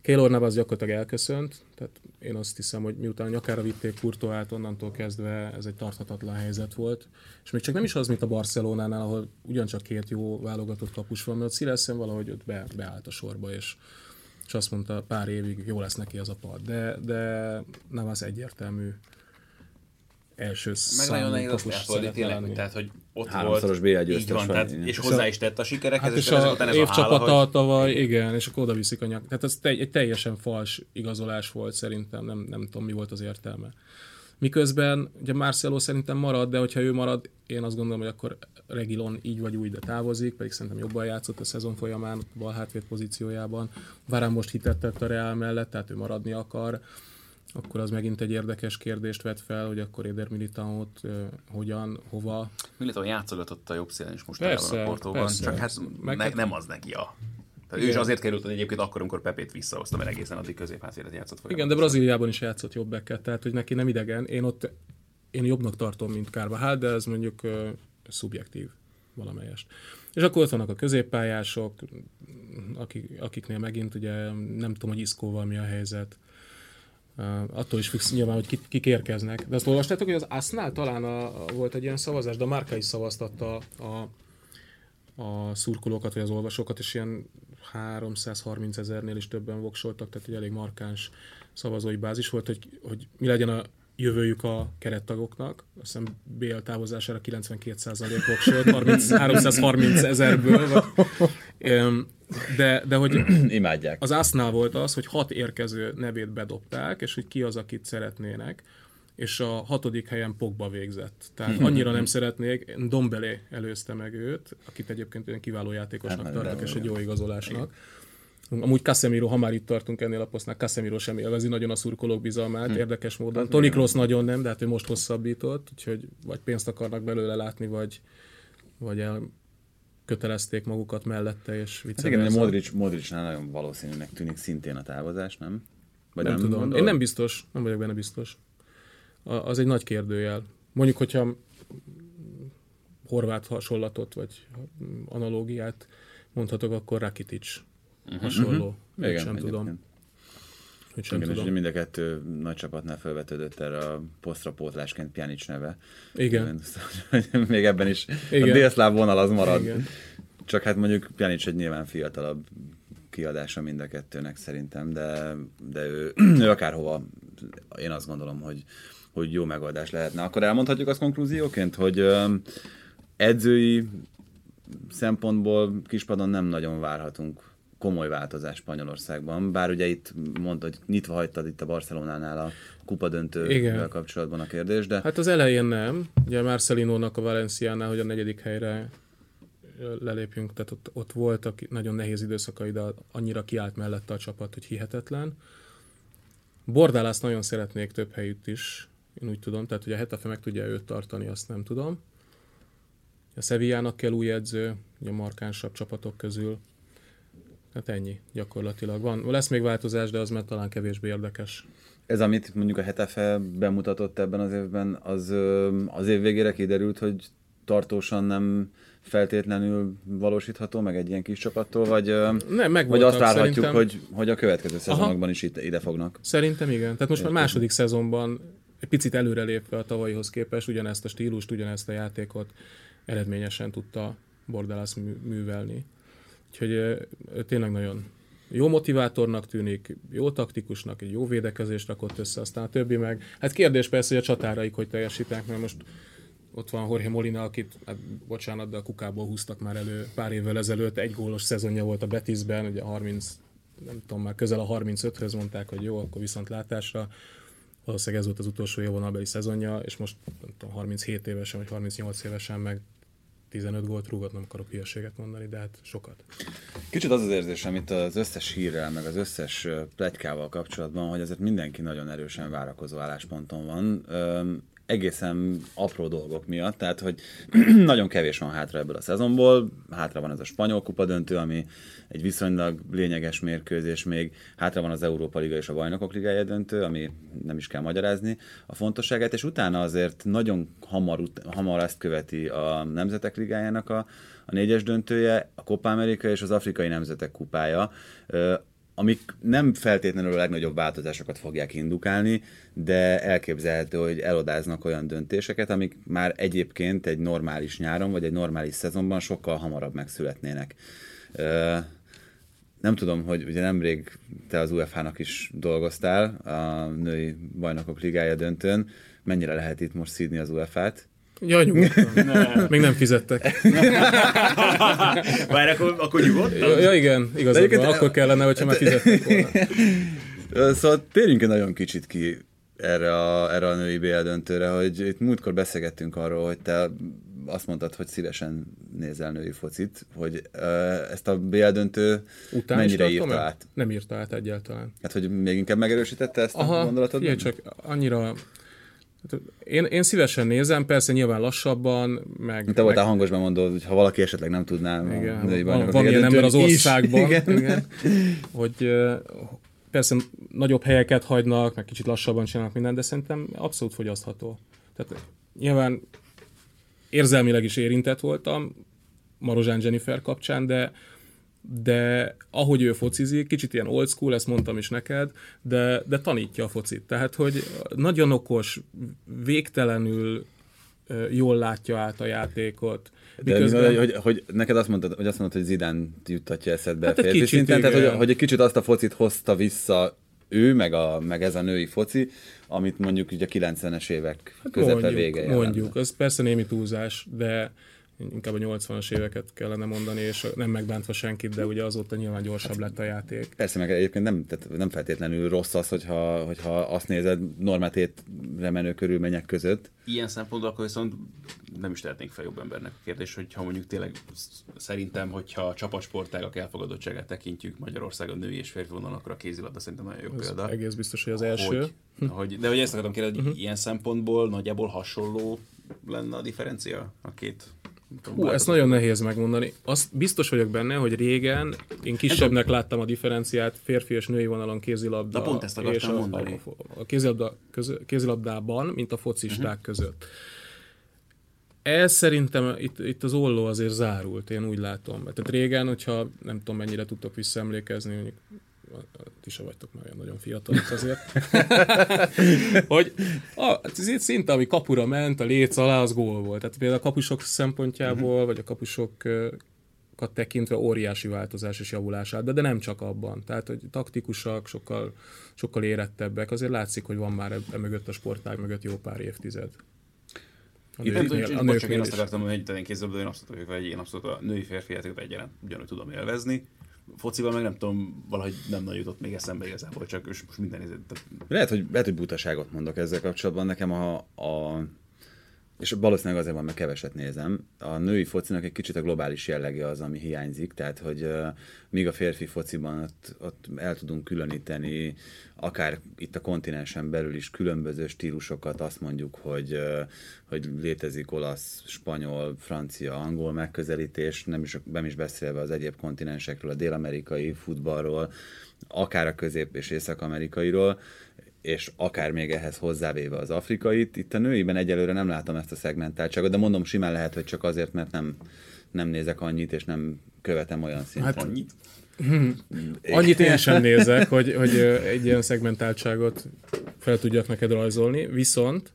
Keylor Navas gyakorlatilag elköszönt, tehát én azt hiszem, hogy miután nyakára vitték Kurtoát, onnantól kezdve ez egy tarthatatlan helyzet volt. És még csak nem is az, mint a Barcelonánál, ahol ugyancsak két jó válogatott kapus van, mert ott Szileszen valahogy ott be, beállt a sorba, és, és azt mondta pár évig jó lesz neki az a pad. De, de Navas egyértelmű első Meg nagyon számú nehéz azt szeretne tényleg, lenni. hogy, tehát, hogy ott Háromszoros volt, BL így győztes van, tehát, és És hozzá a- is tett a sikerekhez, Hát és ezek a után ez a hála, évcsapata hogy... tavaly, igen, és akkor oda viszik a nyak. Tehát ez te, egy teljesen fals igazolás volt szerintem, nem, nem tudom mi volt az értelme. Miközben ugye Marcelo szerintem marad, de hogyha ő marad, én azt gondolom, hogy akkor Regilon így vagy úgy, de távozik, pedig szerintem jobban játszott a szezon folyamán bal hátvéd pozíciójában. Varán most hitet tett a Real mellett, tehát ő maradni akar. Akkor az megint egy érdekes kérdést vet fel, hogy akkor Éder Militaót ö, hogyan, hova. Militao játszogatott a jobb szélen is most Persze, a Portóban, persze. csak hát Meg ne, hát- nem az neki a... Tehát ő is azért került hogy egyébként akkor, amikor Pepét visszahozta, mert egészen addig középhátvédet játszott Igen, de. Brazíliában is játszott jobb backet, tehát hogy neki nem idegen. Én ott én jobbnak tartom, mint Carvajal, de ez mondjuk uh, szubjektív valamelyest. És akkor ott vannak a középpályások, akik, akiknél megint ugye nem tudom, hogy Iszkóval mi a helyzet. Uh, attól is fix nyilván, hogy kik, kik érkeznek. De azt olvastátok, hogy az Asnál talán a, a, volt egy ilyen szavazás, de a Márka is szavaztatta a, a szurkolókat, vagy az olvasókat, és ilyen 330 ezernél is többen voksoltak, tehát egy elég markáns szavazói bázis volt, hogy, hogy mi legyen a jövőjük a kerettagoknak. Azt hiszem BL távozására 92% voksolt, 30, 330 ezerből. De, de hogy Imádják. az ASZ-nál volt az, hogy hat érkező nevét bedobták, és hogy ki az, akit szeretnének és a hatodik helyen Pogba végzett. Tehát annyira nem szeretnék, Dombelé előzte meg őt, akit egyébként olyan kiváló játékosnak Hát, tartok, és egy jó igazolásnak. Amúgy Casemiro, ha már itt tartunk ennél a posztnál, Casemiro sem élvezi nagyon a szurkolók bizalmát, Hm. érdekes módon. Toni Kroos nagyon nem, de hát ő most hosszabbított, úgyhogy vagy pénzt akarnak belőle látni, vagy, vagy elkötelezték magukat mellette, és Hát vice igen, de versa. Modric, Modricnál nagyon valószínűnek tűnik szintén a távozás, nem? Vagy Nem, tudom. gondolod? Én nem biztos, nem vagyok benne biztos. Az egy nagy kérdőjel. Mondjuk, hogyha horvát hasonlatot, vagy analógiát mondhatok, akkor Rakitic hasonló. Uh-huh. Igen, sem tudom. sem Igen, és tudom. mind a kettő nagy csapatnál felvetődött erre a posztra pótlásként Pjanic neve. Igen. Szóval, Még ebben is Igen. a délszláv vonal az marad. Igen. Csak hát mondjuk Pjanic egy nyilván fiatalabb kiadása mind a kettőnek szerintem, de, de ő, ő akárhova, én azt gondolom, hogy, hogy jó megoldás lehetne. Akkor elmondhatjuk azt konklúzióként, hogy edzői szempontból kispadon nem nagyon várhatunk komoly változás Spanyolországban, bár ugye itt mondta, hogy nyitva hagytad itt a Barcelonánál a kupa döntővel Igen. kapcsolatban a kérdés, de Hát az elején nem. Ugye Marcelinónak a Valenciánál, hogy a negyedik helyre lelépjünk, tehát ott, ott voltak nagyon nehéz időszakai, de annyira kiállt mellette a csapat, hogy hihetetlen. Bordálást nagyon szeretnék több helyütt is, én úgy tudom, tehát hogy a Hetafe meg tudja őt tartani, azt nem tudom. A Sevillának kell új edző, ugye a markánsabb csapatok közül. Hát ennyi gyakorlatilag. Van, lesz még változás, de az már talán kevésbé érdekes. Ez, amit mondjuk a Hetafe bemutatott ebben az évben, az az év végére kiderült, hogy tartósan nem feltétlenül valósítható meg egy ilyen kis csapattól, vagy, nem, meg vagy azt várhatjuk, szerintem... hogy, hogy a következő szezonokban Aha. is ide, ide fognak? Szerintem igen. Tehát most már második szezonban egy picit előrelépve a tavalyihoz képest ugyanezt a stílust, ugyanezt a játékot eredményesen tudta Bordelas művelni. Úgyhogy tényleg nagyon jó motivátornak tűnik, jó taktikusnak, egy jó védekezést rakott össze, aztán a többi meg. Hát kérdés persze, hogy a csatáraik hogy teljesítenek, mert most ott van Jorge Molina, akit, hát bocsánat, de a kukából húztak már elő pár évvel ezelőtt, egy gólos szezonja volt a Betisben, ugye 30, nem tudom, már közel a 35-höz mondták, hogy jó, akkor viszont látásra. Valószínűleg ez volt az utolsó vonalbeli szezonja, és most nem tudom, 37 évesen vagy 38 évesen meg 15 gólt rúgott, nem akarok hülyeséget mondani, de hát sokat. Kicsit az az érzésem itt az összes hírrel, meg az összes plegykával kapcsolatban, hogy azért mindenki nagyon erősen várakozó állásponton van egészen apró dolgok miatt, tehát hogy nagyon kevés van hátra ebből a szezonból, hátra van ez a spanyol kupa döntő, ami egy viszonylag lényeges mérkőzés még, hátra van az Európa Liga és a Bajnokok Ligája döntő, ami nem is kell magyarázni a fontosságát, és utána azért nagyon hamar, hamar ezt követi a Nemzetek Ligájának a, a négyes döntője, a Copa America és az Afrikai Nemzetek Kupája, amik nem feltétlenül a legnagyobb változásokat fogják indukálni, de elképzelhető, hogy elodáznak olyan döntéseket, amik már egyébként egy normális nyáron, vagy egy normális szezonban sokkal hamarabb megszületnének. Nem tudom, hogy ugye nemrég te az UEFA-nak is dolgoztál a női bajnokok ligája döntőn. Mennyire lehet itt most szídni az UEFA-t? Ja, nyugodtan. Még nem fizettek. Várj, akkor, akkor nyugodtan? Ja, igen, igazad Akkor kellene, hogyha már fizettek volna. Szóval térjünk nagyon kicsit ki erre a, erre a női BL döntőre, hogy itt múltkor beszélgettünk arról, hogy te azt mondtad, hogy szívesen nézel női focit, hogy ezt a BL döntő Után mennyire írta át? Nem írta át egyáltalán. Hát, hogy még inkább megerősítette ezt Aha, a gondolatot? Aha, csak annyira én, én szívesen nézem, persze nyilván lassabban, meg... Te voltál meg... hangosban mondod, hogy ha valaki esetleg nem tudná... Igen, a van, van ilyen ember az országban, is, igen. Igen, hogy persze nagyobb helyeket hagynak, meg kicsit lassabban csinálnak mindent, de szerintem abszolút fogyasztható. Tehát nyilván érzelmileg is érintett voltam Marozsán Jennifer kapcsán, de de ahogy ő focizik, kicsit ilyen old school, ezt mondtam is neked, de, de tanítja a focit. Tehát, hogy nagyon okos, végtelenül jól látja át a játékot. De Miközben... hogy, hogy, hogy, neked azt mondtad, hogy azt mondtad, hogy Zidane juttatja eszedbe hát férfi szinten, tehát hogy, hogy, egy kicsit azt a focit hozta vissza ő, meg, a, meg ez a női foci, amit mondjuk ugye a 90-es évek hát közepe mondjuk, vége Mondjuk, ez persze némi túlzás, de inkább a 80-as éveket kellene mondani, és nem megbántva senkit, de ugye azóta nyilván gyorsabb hát, lett a játék. Persze, meg egyébként nem, tehát nem feltétlenül rossz az, hogyha, hogyha azt nézed normátét remenő körülmények között. Ilyen szempontból akkor viszont nem is tehetnénk fel jobb embernek a kérdés, hogyha mondjuk tényleg szerintem, hogyha a csapatsportágak elfogadottságát tekintjük Magyarországon női és férfi vonalon, akkor a kézilabda szerintem nagyon jó Ez példa. Egész biztos, hogy az első. Hogy, hogy, de hogy ezt akartam kérdezni, hogy uh-huh. ilyen szempontból nagyjából hasonló lenne a differencia a két Hú, ezt nagyon nehéz megmondani. Azt biztos vagyok benne, hogy régen én kisebbnek láttam a differenciát férfi és női vonalon kézilabda. De pont ezt és a, mondani. A, a kézilabda, köz, kézilabdában, mint a focisták uh-huh. között. Ez szerintem itt, itt az olló azért zárult, én úgy látom. Tehát régen, hogyha nem tudom mennyire tudtok visszaemlékezni, mondjuk ti se vagytok már olyan nagyon fiatalok azért, hogy a, szinte, ami kapura ment, a léc alá, az gól volt. Tehát például a kapusok szempontjából, uh-huh. vagy a kapusokat tekintve óriási változás és javulás állt, de, de nem csak abban. Tehát, hogy taktikusak, sokkal, sokkal érettebbek, azért látszik, hogy van már e mögött a sportág mögött jó pár évtized. A Itt nőknél, a nőknél csak én azt akartam, hogy egy én abszolút vagyok, hogy én abszolút a női férfi játékot egyaránt ugyanúgy tudom élvezni focival meg nem tudom, valahogy nem nagyon jutott még eszembe igazából, csak most minden nézett. Lehet, hogy, lehet, hogy butaságot mondok ezzel kapcsolatban. Nekem a, a és valószínűleg azért van, mert keveset nézem. A női focinak egy kicsit a globális jellege az, ami hiányzik, tehát hogy uh, míg a férfi fociban ott, ott el tudunk különíteni, akár itt a kontinensen belül is különböző stílusokat, azt mondjuk, hogy, uh, hogy létezik olasz, spanyol, francia, angol megközelítés, nem is, nem is beszélve az egyéb kontinensekről, a dél-amerikai futballról, akár a közép- és észak-amerikairól, és akár még ehhez hozzávéve az afrikait. Itt a nőiben egyelőre nem látom ezt a szegmentáltságot, de mondom, simán lehet, hogy csak azért, mert nem, nem nézek annyit, és nem követem olyan szinten. Hát, annyit? Annyit én sem nézek, hogy, hogy egy ilyen szegmentáltságot fel tudjak neked rajzolni, viszont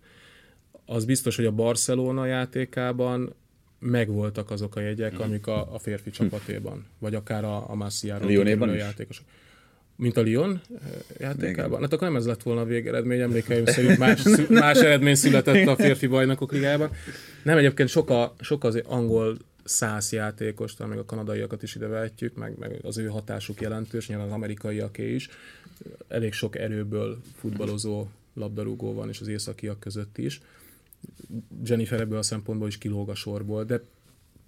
az biztos, hogy a Barcelona játékában megvoltak azok a jegyek, amik a, a férfi csapatéban, vagy akár a, a Massiáról játékosok. Mint a Lyon eh, játékában? Hát akkor nem ez lett volna a végeredmény, emlékeim szerint más, más eredmény született a férfi bajnokok ligában. Nem, egyébként sok, a, sok az angol száz játékos, talán még a kanadaiakat is ide vehetjük, meg, meg az ő hatásuk jelentős, nyilván az amerikaiaké is. Elég sok erőből futballozó labdarúgó van, és az északiak között is. Jennifer ebből a szempontból is kilóg a sorból, de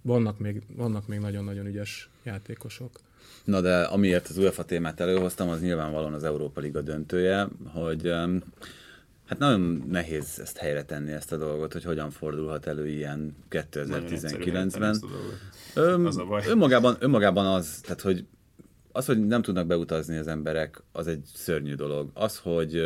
vannak még, vannak még nagyon-nagyon ügyes játékosok. Na de amiért az UEFA témát előhoztam, az nyilvánvalóan az Európa Liga döntője, hogy hát nagyon nehéz ezt helyre tenni, ezt a dolgot, hogy hogyan fordulhat elő ilyen 2019-ben. Az a baj. Önmagában, önmagában az, tehát hogy az, hogy nem tudnak beutazni az emberek, az egy szörnyű dolog. Az, hogy,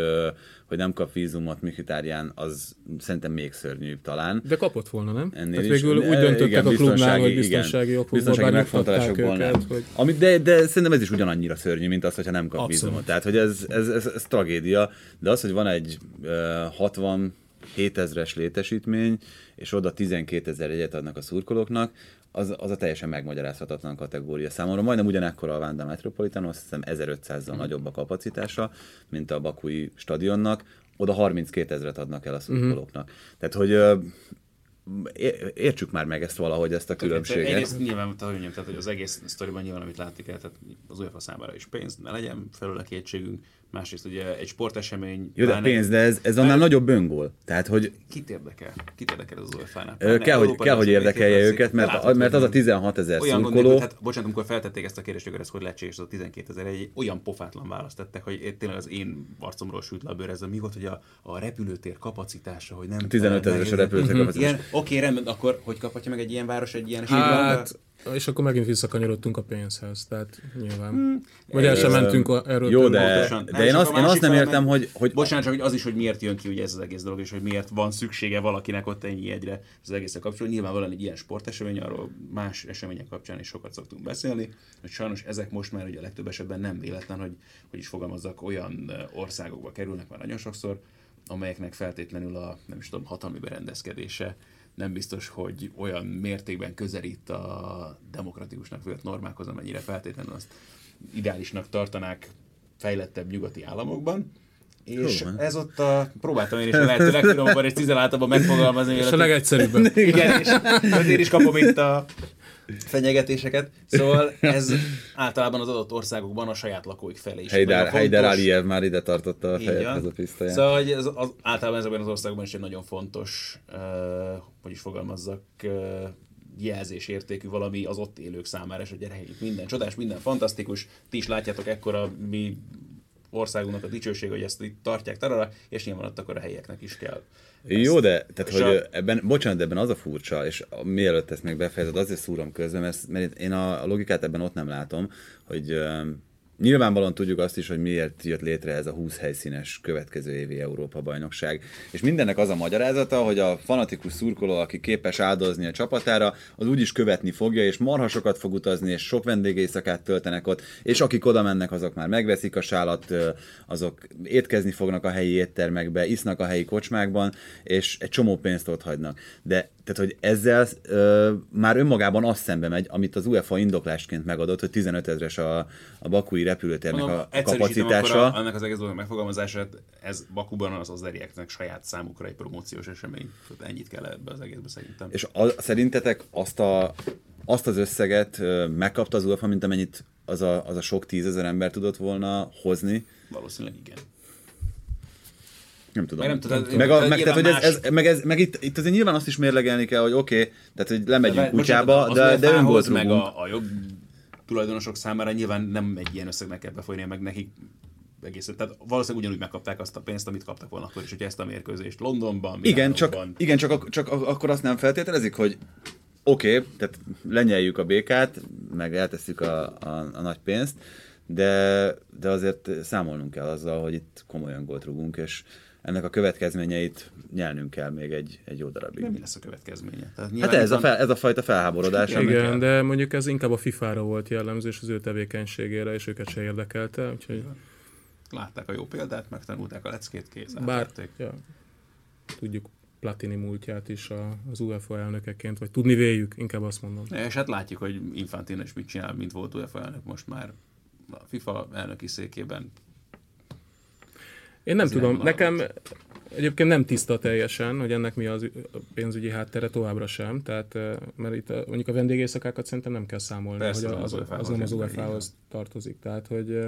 hogy nem kap vízumot Mikitárján, az szerintem még szörnyűbb talán. De kapott volna, nem? Ennél Tehát végül is, úgy döntöttek igen, a klubnál, hogy biztonsági okokból, biztonsági megfontolásokból nem. Hogy... Ami, de, de szerintem ez is ugyanannyira szörnyű, mint az, hogyha nem kap Abszolút. vízumot. Tehát, hogy ez, ez, ez, ez, tragédia, de az, hogy van egy uh, 60 7000-es létesítmény, és oda 12 ezer egyet adnak a szurkolóknak, az, az a teljesen megmagyarázhatatlan kategória számomra. Majdnem ugyanekkor a Vanda Metropolitan, azt hiszem 1500-zal mm. nagyobb a kapacitása, mint a Bakui stadionnak, oda 32 ezeret adnak el a szurkolóknak. Mm. Tehát, hogy értsük már meg ezt valahogy, ezt a különbséget. Egyrészt nyilván, tehát, hogy az egész sztoriban nyilván, amit látni kell, tehát az UEFA számára is pénz, ne legyen felőle kétségünk, másrészt ugye egy sportesemény... Jó, de pénz, de ez, ez annál nagyobb öngól. Tehát, hogy... Kit érdekel? Kit érdekel ez az UEFA-nál? Kell, hogy, kell, hogy érdekelje őket, mert, látod, mert az a 16 ezer szurkoló... Hát, bocsánat, amikor feltették ezt a kérdést, hogy ez hogy lehetséges, az a 12 ezer, egy olyan pofátlan választ tettek, hogy tényleg az én arcomról sült le a bőr, ez a mi volt, hogy a, a repülőtér kapacitása, hogy nem... 15 ezeres a repülőtér kapacitása. Oké, rendben, akkor hogy kaphatja meg egy ilyen város egy ilyen hát, és akkor megint visszakanyarodtunk a pénzhez, tehát nyilván. Hmm. Vagy el sem mentünk a, erről. Jó, de, pontosan. de én, azt, én azt nem értem, hogy, hogy... Bocsánat, csak hogy az is, hogy miért jön ki ugye ez az egész dolog, és hogy miért van szüksége valakinek ott ennyi jegyre az egészre kapcsolatban. Nyilvánvalóan egy ilyen sportesemény, arról más események kapcsán is sokat szoktunk beszélni, hogy sajnos ezek most már ugye a legtöbb esetben nem véletlen, hogy, hogy is fogalmazzak, olyan országokba kerülnek már nagyon sokszor, amelyeknek feltétlenül a, nem is tudom, hatalmi berendezkedése nem biztos, hogy olyan mértékben közelít a demokratikusnak vélt normákhoz, amennyire feltétlenül azt ideálisnak tartanák fejlettebb nyugati államokban. És Hú, ez ott a, próbáltam én is a lehető legfinomabban és tizenáltabban megfogalmazni. És a legegyszerűbben. Igen, és azért is kapom itt a fenyegetéseket. Szóval ez általában az adott országokban a saját lakóik felé is. Heider, Heider Aliyev már ide tartotta a fejedhez a pisztolyát. Szóval hogy ez az, általában ezekben az országokban is egy nagyon fontos, uh, hogy is fogalmazzak, uh, jelzésértékű valami az ott élők számára, és hogy gyere, minden csodás, minden fantasztikus, ti is látjátok ekkora mi országunknak a dicsőség, hogy ezt itt tartják tarara, és nyilván ott akkor a helyeknek is kell. Jó, de tehát, hogy a... ebben, bocsánat, de ebben az a furcsa, és mielőtt ezt még befejezed, azért szúrom közben, mert, mert én a logikát ebben ott nem látom, hogy Nyilvánvalóan tudjuk azt is, hogy miért jött létre ez a 20 helyszínes következő évi Európa-bajnokság. És mindennek az a magyarázata, hogy a fanatikus szurkoló, aki képes áldozni a csapatára, az úgyis követni fogja, és marhasokat fog utazni, és sok vendégészakát töltenek ott, és akik oda mennek, azok már megveszik a sálat, azok étkezni fognak a helyi éttermekbe, isznak a helyi kocsmákban, és egy csomó pénzt ott hagynak. De tehát, hogy ezzel ö, már önmagában azt szembe megy, amit az UEFA indoklásként megadott, hogy 15 ezres a, a bakui repülőtérnek Mondom, a kapacitása. A, annak az egész dolog megfogalmazását, ez Bakuban az az erieknek saját számukra egy promóciós esemény. Tehát ennyit kell ebbe az egészbe szerintem. És a, szerintetek azt, a, azt az összeget megkapta az UEFA, mint amennyit az a, az a sok tízezer ember tudott volna hozni? Valószínűleg igen. Nem tudom. Meg nem tudod, meg, a, de meg, tehát, hogy nyilván ez, ez, meg, ez, meg itt, itt azért nyilván azt is mérlegelni kell, hogy oké, okay, tehát hogy lemegyünk Bocsánat, kutyába, de, de UEFA-hoz, öngolt meg a, a jog tulajdonosok számára nyilván nem egy ilyen összegnek kell befolynia, meg nekik egészen. Tehát valószínűleg ugyanúgy megkapták azt a pénzt, amit kaptak volna akkor is, hogy ezt a mérkőzést Londonban, Igen, csak, Milánóban- igen csak, ak- csak ak- akkor azt nem feltételezik, hogy oké, okay, tehát lenyeljük a békát, meg eltesszük a, a, a nagy pénzt, de, de azért számolnunk kell azzal, hogy itt komolyan gólt rugunk, és ennek a következményeit nyelnünk kell még egy, egy jó darabig. De mi lesz a következménye? Tehát Hát ez itt a, van- fel, ez a fajta felháborodás, Igen, de mondjuk ez inkább a FIFA-ra volt jellemző, és az ő tevékenységére, és őket se érdekelte, úgyhogy Látták a jó példát, megtanulták a leckét, kész. bár ja, tudjuk Platini múltját is az UEFA elnökeként, vagy tudni véljük, inkább azt mondom. És hát látjuk, hogy Infantino is mit csinál, mint volt UEFA elnök most már a FIFA elnöki székében. Én nem Ez tudom, irányvonal nekem egyébként nem tiszta teljesen, hogy ennek mi az pénzügyi háttere továbbra sem, tehát eh, mert itt a, mondjuk a vendégészakákat szerintem nem kell számolni, Persze, hogy nem az, az az, nem az UEFA-hoz tartozik, tehát hogy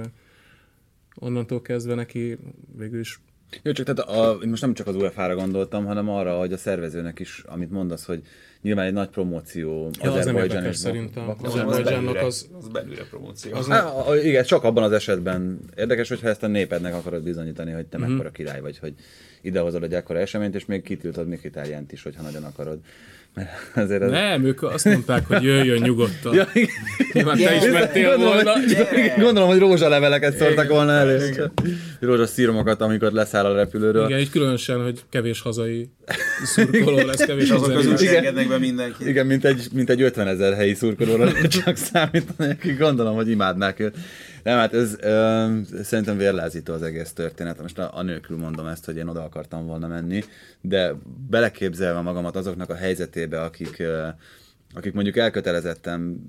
onnantól kezdve neki végül is Jó, csak tehát a, most nem csak az UEFA-ra gondoltam, hanem arra, hogy a szervezőnek is, amit mondasz, hogy nyilván egy nagy promóció Ja, az nem érdekes és szerintem. Azerbajdzsánnak az- az belülre promóció. az Há, a- igen, csak abban az esetben érdekes, hogyha ezt a népednek akarod bizonyítani, hogy te Mhm. uh-huh. mekkora király vagy, hogy idehozod egy ekkora eseményt, és még kitiltod Mkhitarjánt is, hogyha nagyon akarod. Azért ez... Nem, ők azt mondták, hogy jöjjön nyugodtan. Ja, igen. Nyilván te is mentél Gondolom, volna. hogy, gondolom, hogy rózsaleveleket szórtak volna elő. Rózsaszíromokat, amikor leszáll a repülőről. Igen, így különösen, hogy kevés hazai szurkoló lesz, kevés azok hazai. közül Igen. se engednek be mindenkit. Igen, mint egy, mint egy 50 ezer helyi szurkolóra csak számítani, akik gondolom, hogy imádnák őt. Nem, hát ez ö, szerintem vérlázító az egész történet. Most a, a nélkül mondom ezt, hogy én oda akartam volna menni, de beleképzelve magamat azoknak a helyzetébe, akik, ö, akik mondjuk elkötelezetten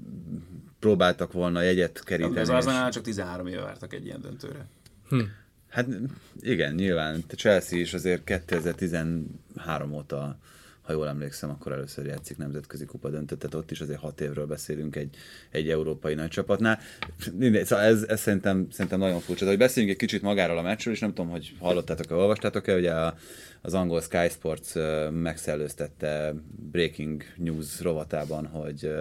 próbáltak volna jegyet keríteni. Az és- Arsenal csak 13 éve vártak egy ilyen döntőre. Hát igen, nyilván. Chelsea is azért 2013 óta, ha jól emlékszem, akkor először játszik nemzetközi kupa döntőt, tehát ott is azért hat évről beszélünk egy, egy európai nagy csapatnál. Mindegy, szóval ez, ez szerintem, szerintem nagyon furcsa. Hogy beszéljünk egy kicsit magáról a meccsről, és nem tudom, hogy hallottátok-e, olvastátok-e, ugye a, az angol Sky Sports megszellőztette Breaking News rovatában, hogy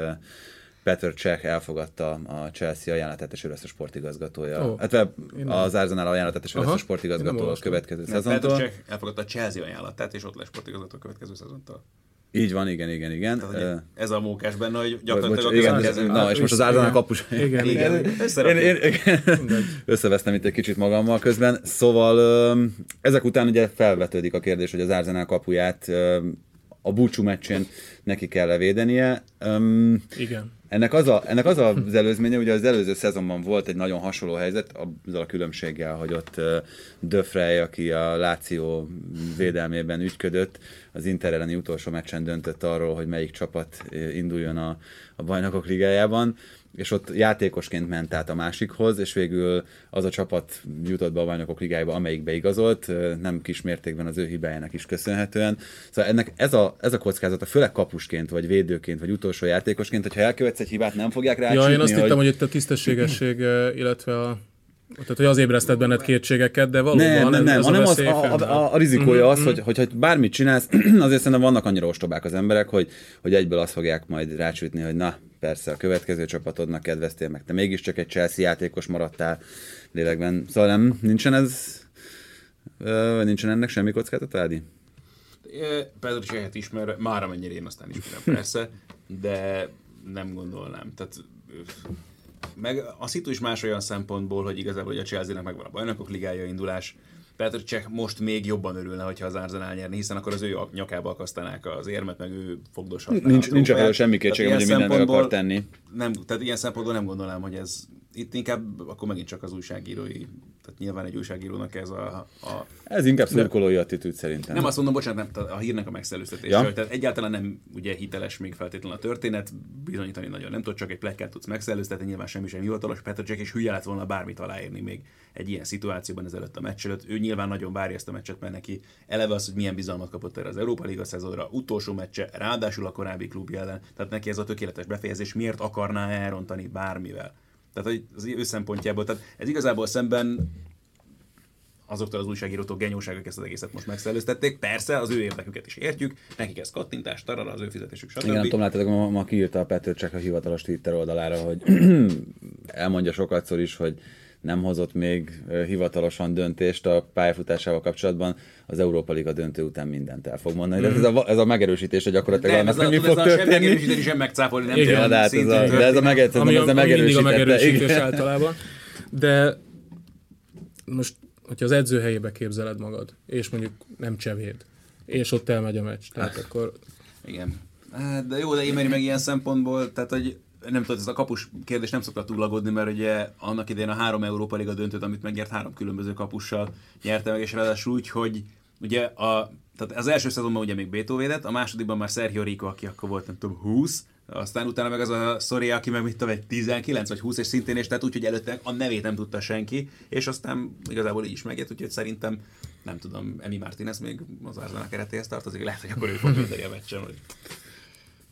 ö, Peter Cech elfogadta a Chelsea ajánlatát, és ő lesz a sportigazgatója. Oh, hát az Arsenal ajánlatát, és ő lesz a sportigazgató nem a következő Petr szezontól. Cech elfogadta a Chelsea ajánlatát, és ott lesz sportigazgató a következő szezontól. Így van, igen, igen, igen. Tehát, ez a mókás benne, hogy bocs, gyakorlatilag igen, következő... na, és most az Arsenal kapus. Igen, Igen, igen. Én, én, igen. Összevesztem itt egy kicsit magammal közben. Szóval ezek után ugye felvetődik a kérdés, hogy az Arsenal kapuját a búcsú meccsén neki kell védenie. Öm, Igen. Ennek az, a, ennek az az előzménye, ugye az előző szezonban volt egy nagyon hasonló helyzet, azzal a különbséggel, hogy ott Frey, aki a Láció védelmében ügyködött, az Inter elleni utolsó meccsen döntött arról, hogy melyik csapat induljon a, a bajnokok ligájában, és ott játékosként ment át a másikhoz, és végül az a csapat jutott be a bajnokok ligájába, amelyik beigazolt, nem kis mértékben az ő hibájának is köszönhetően. Szóval ennek ez a, ez a kockázata, főleg kapusként, vagy védőként, vagy utolsó játékosként, hogyha elkövetsz egy hibát, nem fogják rá Ja, én azt hogy... hittem, hogy itt a tisztességesség, illetve a tehát, hogy az ébresztett benned kétségeket, de valóban Nem, nem, nem, ez hanem az, a, fennáll. a, a rizikója az, hogy, hogy, hogy bármit csinálsz, azért szerintem vannak annyira ostobák az emberek, hogy, hogy egyből azt fogják majd rácsütni, hogy na, persze a következő csapatodnak kedveztél, meg te mégiscsak egy Chelsea játékos maradtál lélekben. Szóval nem, nincsen ez, nincsen ennek semmi kockázata, Ádi? Pedro Csehet ismer, már amennyire én aztán ismerem persze, de nem gondolnám. Tehát meg a szitu is más olyan szempontból, hogy igazából hogy a Chelsea-nek megvan a bajnokok ligája indulás. Petr Cseh most még jobban örülne, hogyha az Arsenal nyerni, hiszen akkor az ő nyakába akasztanák az érmet, meg ő fogdoshatná. Nincs, nincs arra semmi kétségem, hogy mindent meg akar tenni. Nem, tehát ilyen szempontból nem gondolnám, hogy ez itt inkább akkor megint csak az újságírói, tehát nyilván egy újságírónak ez a, a Ez inkább szurkolói attitűd szerintem. nem azt mondom, bocsánat, nem, a hírnek a megszellőztetése, Ja. tehát egyáltalán nem ugye hiteles még feltétlenül a történet, bizonyítani nagyon nem tud, csak egy plekkát tudsz megszellőztetni, nyilván semmi sem hivatalos, Petr Jack és hülye lett volna bármit aláírni még egy ilyen szituációban ezelőtt a meccs előtt. Ő nyilván nagyon várja ezt a meccset, mert neki eleve az, hogy milyen bizalmat kapott erre az Európa Liga szezonra, utolsó meccse, ráadásul a korábbi klubja ellen, tehát neki ez a tökéletes befejezés, miért akarná elrontani bármivel. Tehát az ő szempontjából, tehát ez igazából szemben azoktól az újságírótól genyóságok ezt az egészet most megszellőztették. Persze, az ő érdeküket is értjük, nekik ez kattintás, tarara, az ő fizetésük, stb. Igen, tudom, láttatok, ma, ma kiírta a Petr Csek a hivatalos Twitter oldalára, hogy elmondja sokatszor is, hogy nem hozott még hivatalosan döntést a pályafutásával kapcsolatban, az Európa Liga döntő után mindent el fog mondani. Mm. De ez a, ez a megerősítés, hogy gyakorlatilag nem, annak, ez mi a, fog ez a sem történni. megerősíteni, sem megcáfolni, nem Igen, tudom, de, hát ez a, de ez a, meg, ami, ez a mindig a megerősítés Igen. általában. De most, hogyha az edző helyébe képzeled magad, és mondjuk nem csevéd, és ott elmegy a meccs, tehát akkor Igen. Hát, de jó, de én meg ilyen szempontból, tehát hogy nem tudom, ez a kapus kérdés nem szokta túlagodni, mert ugye annak idején a három Európa Liga döntőt, amit megnyert három különböző kapussal nyerte meg, és ráadásul úgy, hogy ugye a, tehát az első szezonban ugye még Beto védett, a másodikban már Sergio Rico, aki akkor volt nem tudom 20, aztán utána meg az a Soria, aki meg mit tudom, egy 19 vagy 20 és szintén, és tehát úgy, hogy előtte a nevét nem tudta senki, és aztán igazából így is megjött, úgyhogy szerintem nem tudom, Emi Martinez még az Arsenal keretéhez tartozik, lehet, hogy akkor ő fog a meccsen, vagy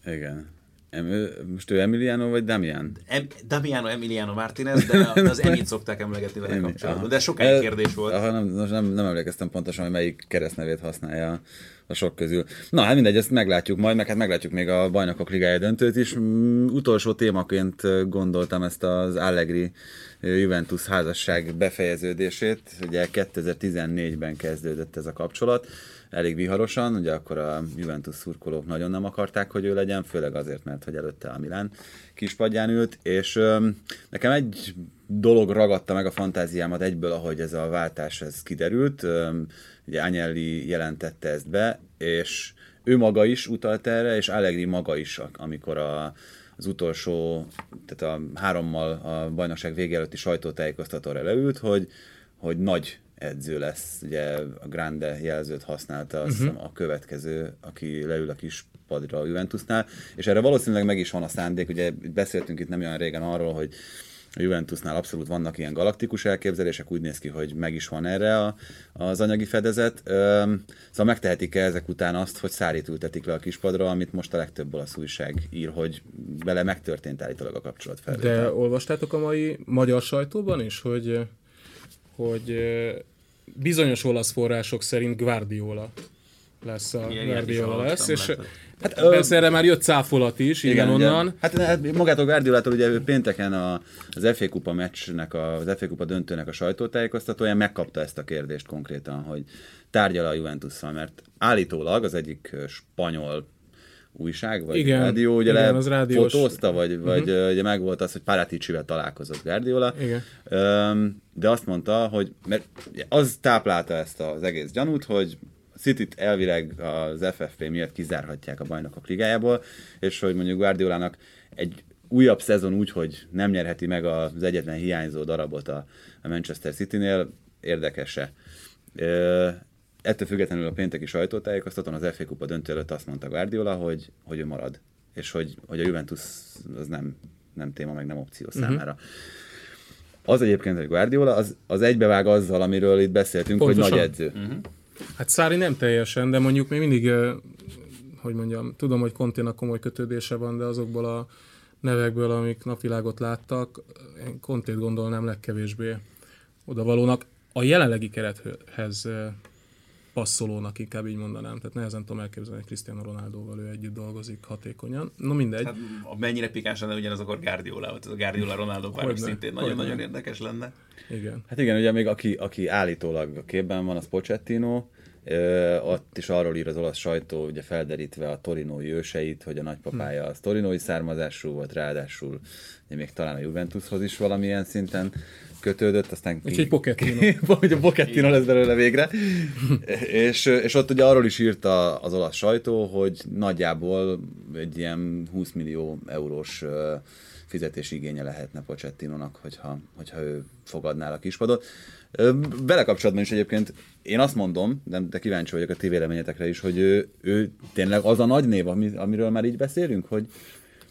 Igen. Em, ő- most ő Emiliano vagy Damian? Em, Damiano Emiliano Martinez, de de az Emit szokták emlegetni vele Emi, kapcsolatban. aha. De sokáig kérdés volt. Aha, nem, nem, nem emlékeztem pontosan, hogy melyik keresztnevét használja a- sok közül. Na, hát mindegy, ezt meglátjuk majd, meg hát meglátjuk még a bajnokok ligája döntőt is. Mm, utolsó témaként gondoltam ezt az Allegri eh, Juventus házasság befejeződését. Ugye 2014-ben kezdődött ez a kapcsolat, elég viharosan, ugye akkor a Juventus szurkolók nagyon nem akarták, hogy ő legyen, főleg azért, mert hogy előtte a Milán kispadján ült, és nekem egy dolog ragadta meg a fantáziámat egyből, ahogy ez a váltás ez kiderült. Öm, ugye Agnelli jelentette ezt be, és ő maga is utalt erre, és Allegri maga is, amikor a, az utolsó, tehát a hárommal a bajnokság vége előtti sajtótájékoztatóra leült, hogy, hogy nagy edző lesz, ugye a Grande jelzőt használta azt uh-huh. a következő, aki leül a kis padra a Juventusnál, és erre valószínűleg meg is van a szándék, ugye beszéltünk itt nem olyan régen arról, hogy a Juventusnál abszolút vannak ilyen galaktikus elképzelések, úgy néz ki, hogy meg is van erre a, az anyagi fedezet. Öm, szóval megtehetik-e ezek után azt, hogy szárít ültetik le a kispadra, amit most a legtöbb olasz újság ír, hogy vele megtörtént állítólag a kapcsolat De olvastátok a mai magyar sajtóban is, hogy, hogy bizonyos olasz források szerint Guardiola lesz a Igen, Guardiola lesz, és lehet. hát persze erre már jött cáfolat is, igen, igen ugye, onnan. Hát, hát magától Guardiolától ugye ő pénteken a, az FA Kupa meccsnek, a, az FA Kupa döntőnek a sajtótájékoztatóján megkapta ezt a kérdést konkrétan, hogy tárgyal a Juventusszal, mert állítólag az egyik ö, spanyol újság, vagy Igen, rádió, ugye igen, le az rádiós. fotózta, vagy, vagy uh-huh. ugye megvolt az, hogy Paraticivel találkozott Guardiola, Igen. De azt mondta, hogy mert az táplálta ezt az egész gyanút, hogy City-t elvileg az FFP miatt kizárhatják a bajnokok ligájából, és hogy mondjuk Guardiolának egy újabb szezon úgy, hogy nem nyerheti meg az egyetlen hiányzó darabot a, a Manchester City-nél, érdekese. Ettől függetlenül a pénteki sajtótájékoztatón az FA Kupa döntő előtt azt mondta Guardiola, hogy, hogy ő marad, és hogy, hogy a Juventus az nem, nem téma, meg nem opció uh-huh. számára. Az egyébként, hogy Guardiola, az, az egybevág azzal, amiről itt beszéltünk, Pontosan. hogy nagy edző. Uh-huh. Hát Szári nem teljesen, de mondjuk még mindig, hogy mondjam, tudom, hogy Konténak komoly kötődése van, de azokból a nevekből, amik napvilágot láttak, én Kontét gondolnám legkevésbé odavalónak. A jelenlegi kerethez passzolónak, inkább így mondanám. Tehát nehezen tudom elképzelni, hogy Cristiano Ronaldoval ő együtt dolgozik hatékonyan. No mindegy. Hát, mennyire pikáns lenne ugyanaz akkor Guardiola, vagy a Guardiola Ronaldo páros szintén nagyon-nagyon érdekes lenne. Igen. Hát igen, ugye még aki, aki állítólag a képben van, az Pochettino, Ö, ott is arról ír az olasz sajtó, ugye felderítve a torinói őseit, hogy a nagypapája az torinói származású volt, ráadásul ugye még talán a Juventushoz is valamilyen szinten kötődött, aztán Úgyhogy Pochettino. hogy a Pochettino lesz belőle végre. és, és ott ugye arról is írta az olasz sajtó, hogy nagyjából egy ilyen 20 millió eurós fizetési igénye lehetne Pochettinónak, hogyha, hogyha ő fogadná a kispadot. Vele kapcsolatban is egyébként én azt mondom, de, de kíváncsi vagyok a ti véleményetekre is, hogy ő, ő tényleg az a nagy név, ami, amiről már így beszélünk, hogy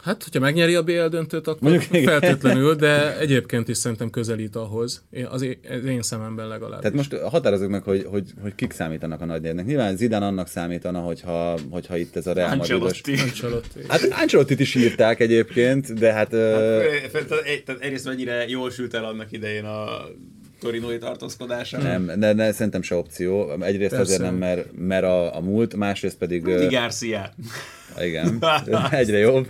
Hát, hogyha megnyeri a BL döntőt, akkor Mondjuk igen. feltétlenül, de egyébként is szerintem közelít ahhoz. Én- Az én, szememben legalább. Tehát most határozzuk meg, hogy, hogy, hogy kik számítanak a nagy névnek. Nyilván Zidane annak számítana, hogyha, hogyha itt ez a Real Madridos... Ancelotti. Ancelotti. Hát Ancelottit is írták egyébként, de hát... ö, Tehát- egyrészt mennyire jól sült el annak idején a Torinói tartózkodása. Nem, de, de szerintem se opció. Egyrészt Persze. azért nem, mert, mert a, a múlt, másrészt pedig... Rudi Garcia. Igen, egyre jobb.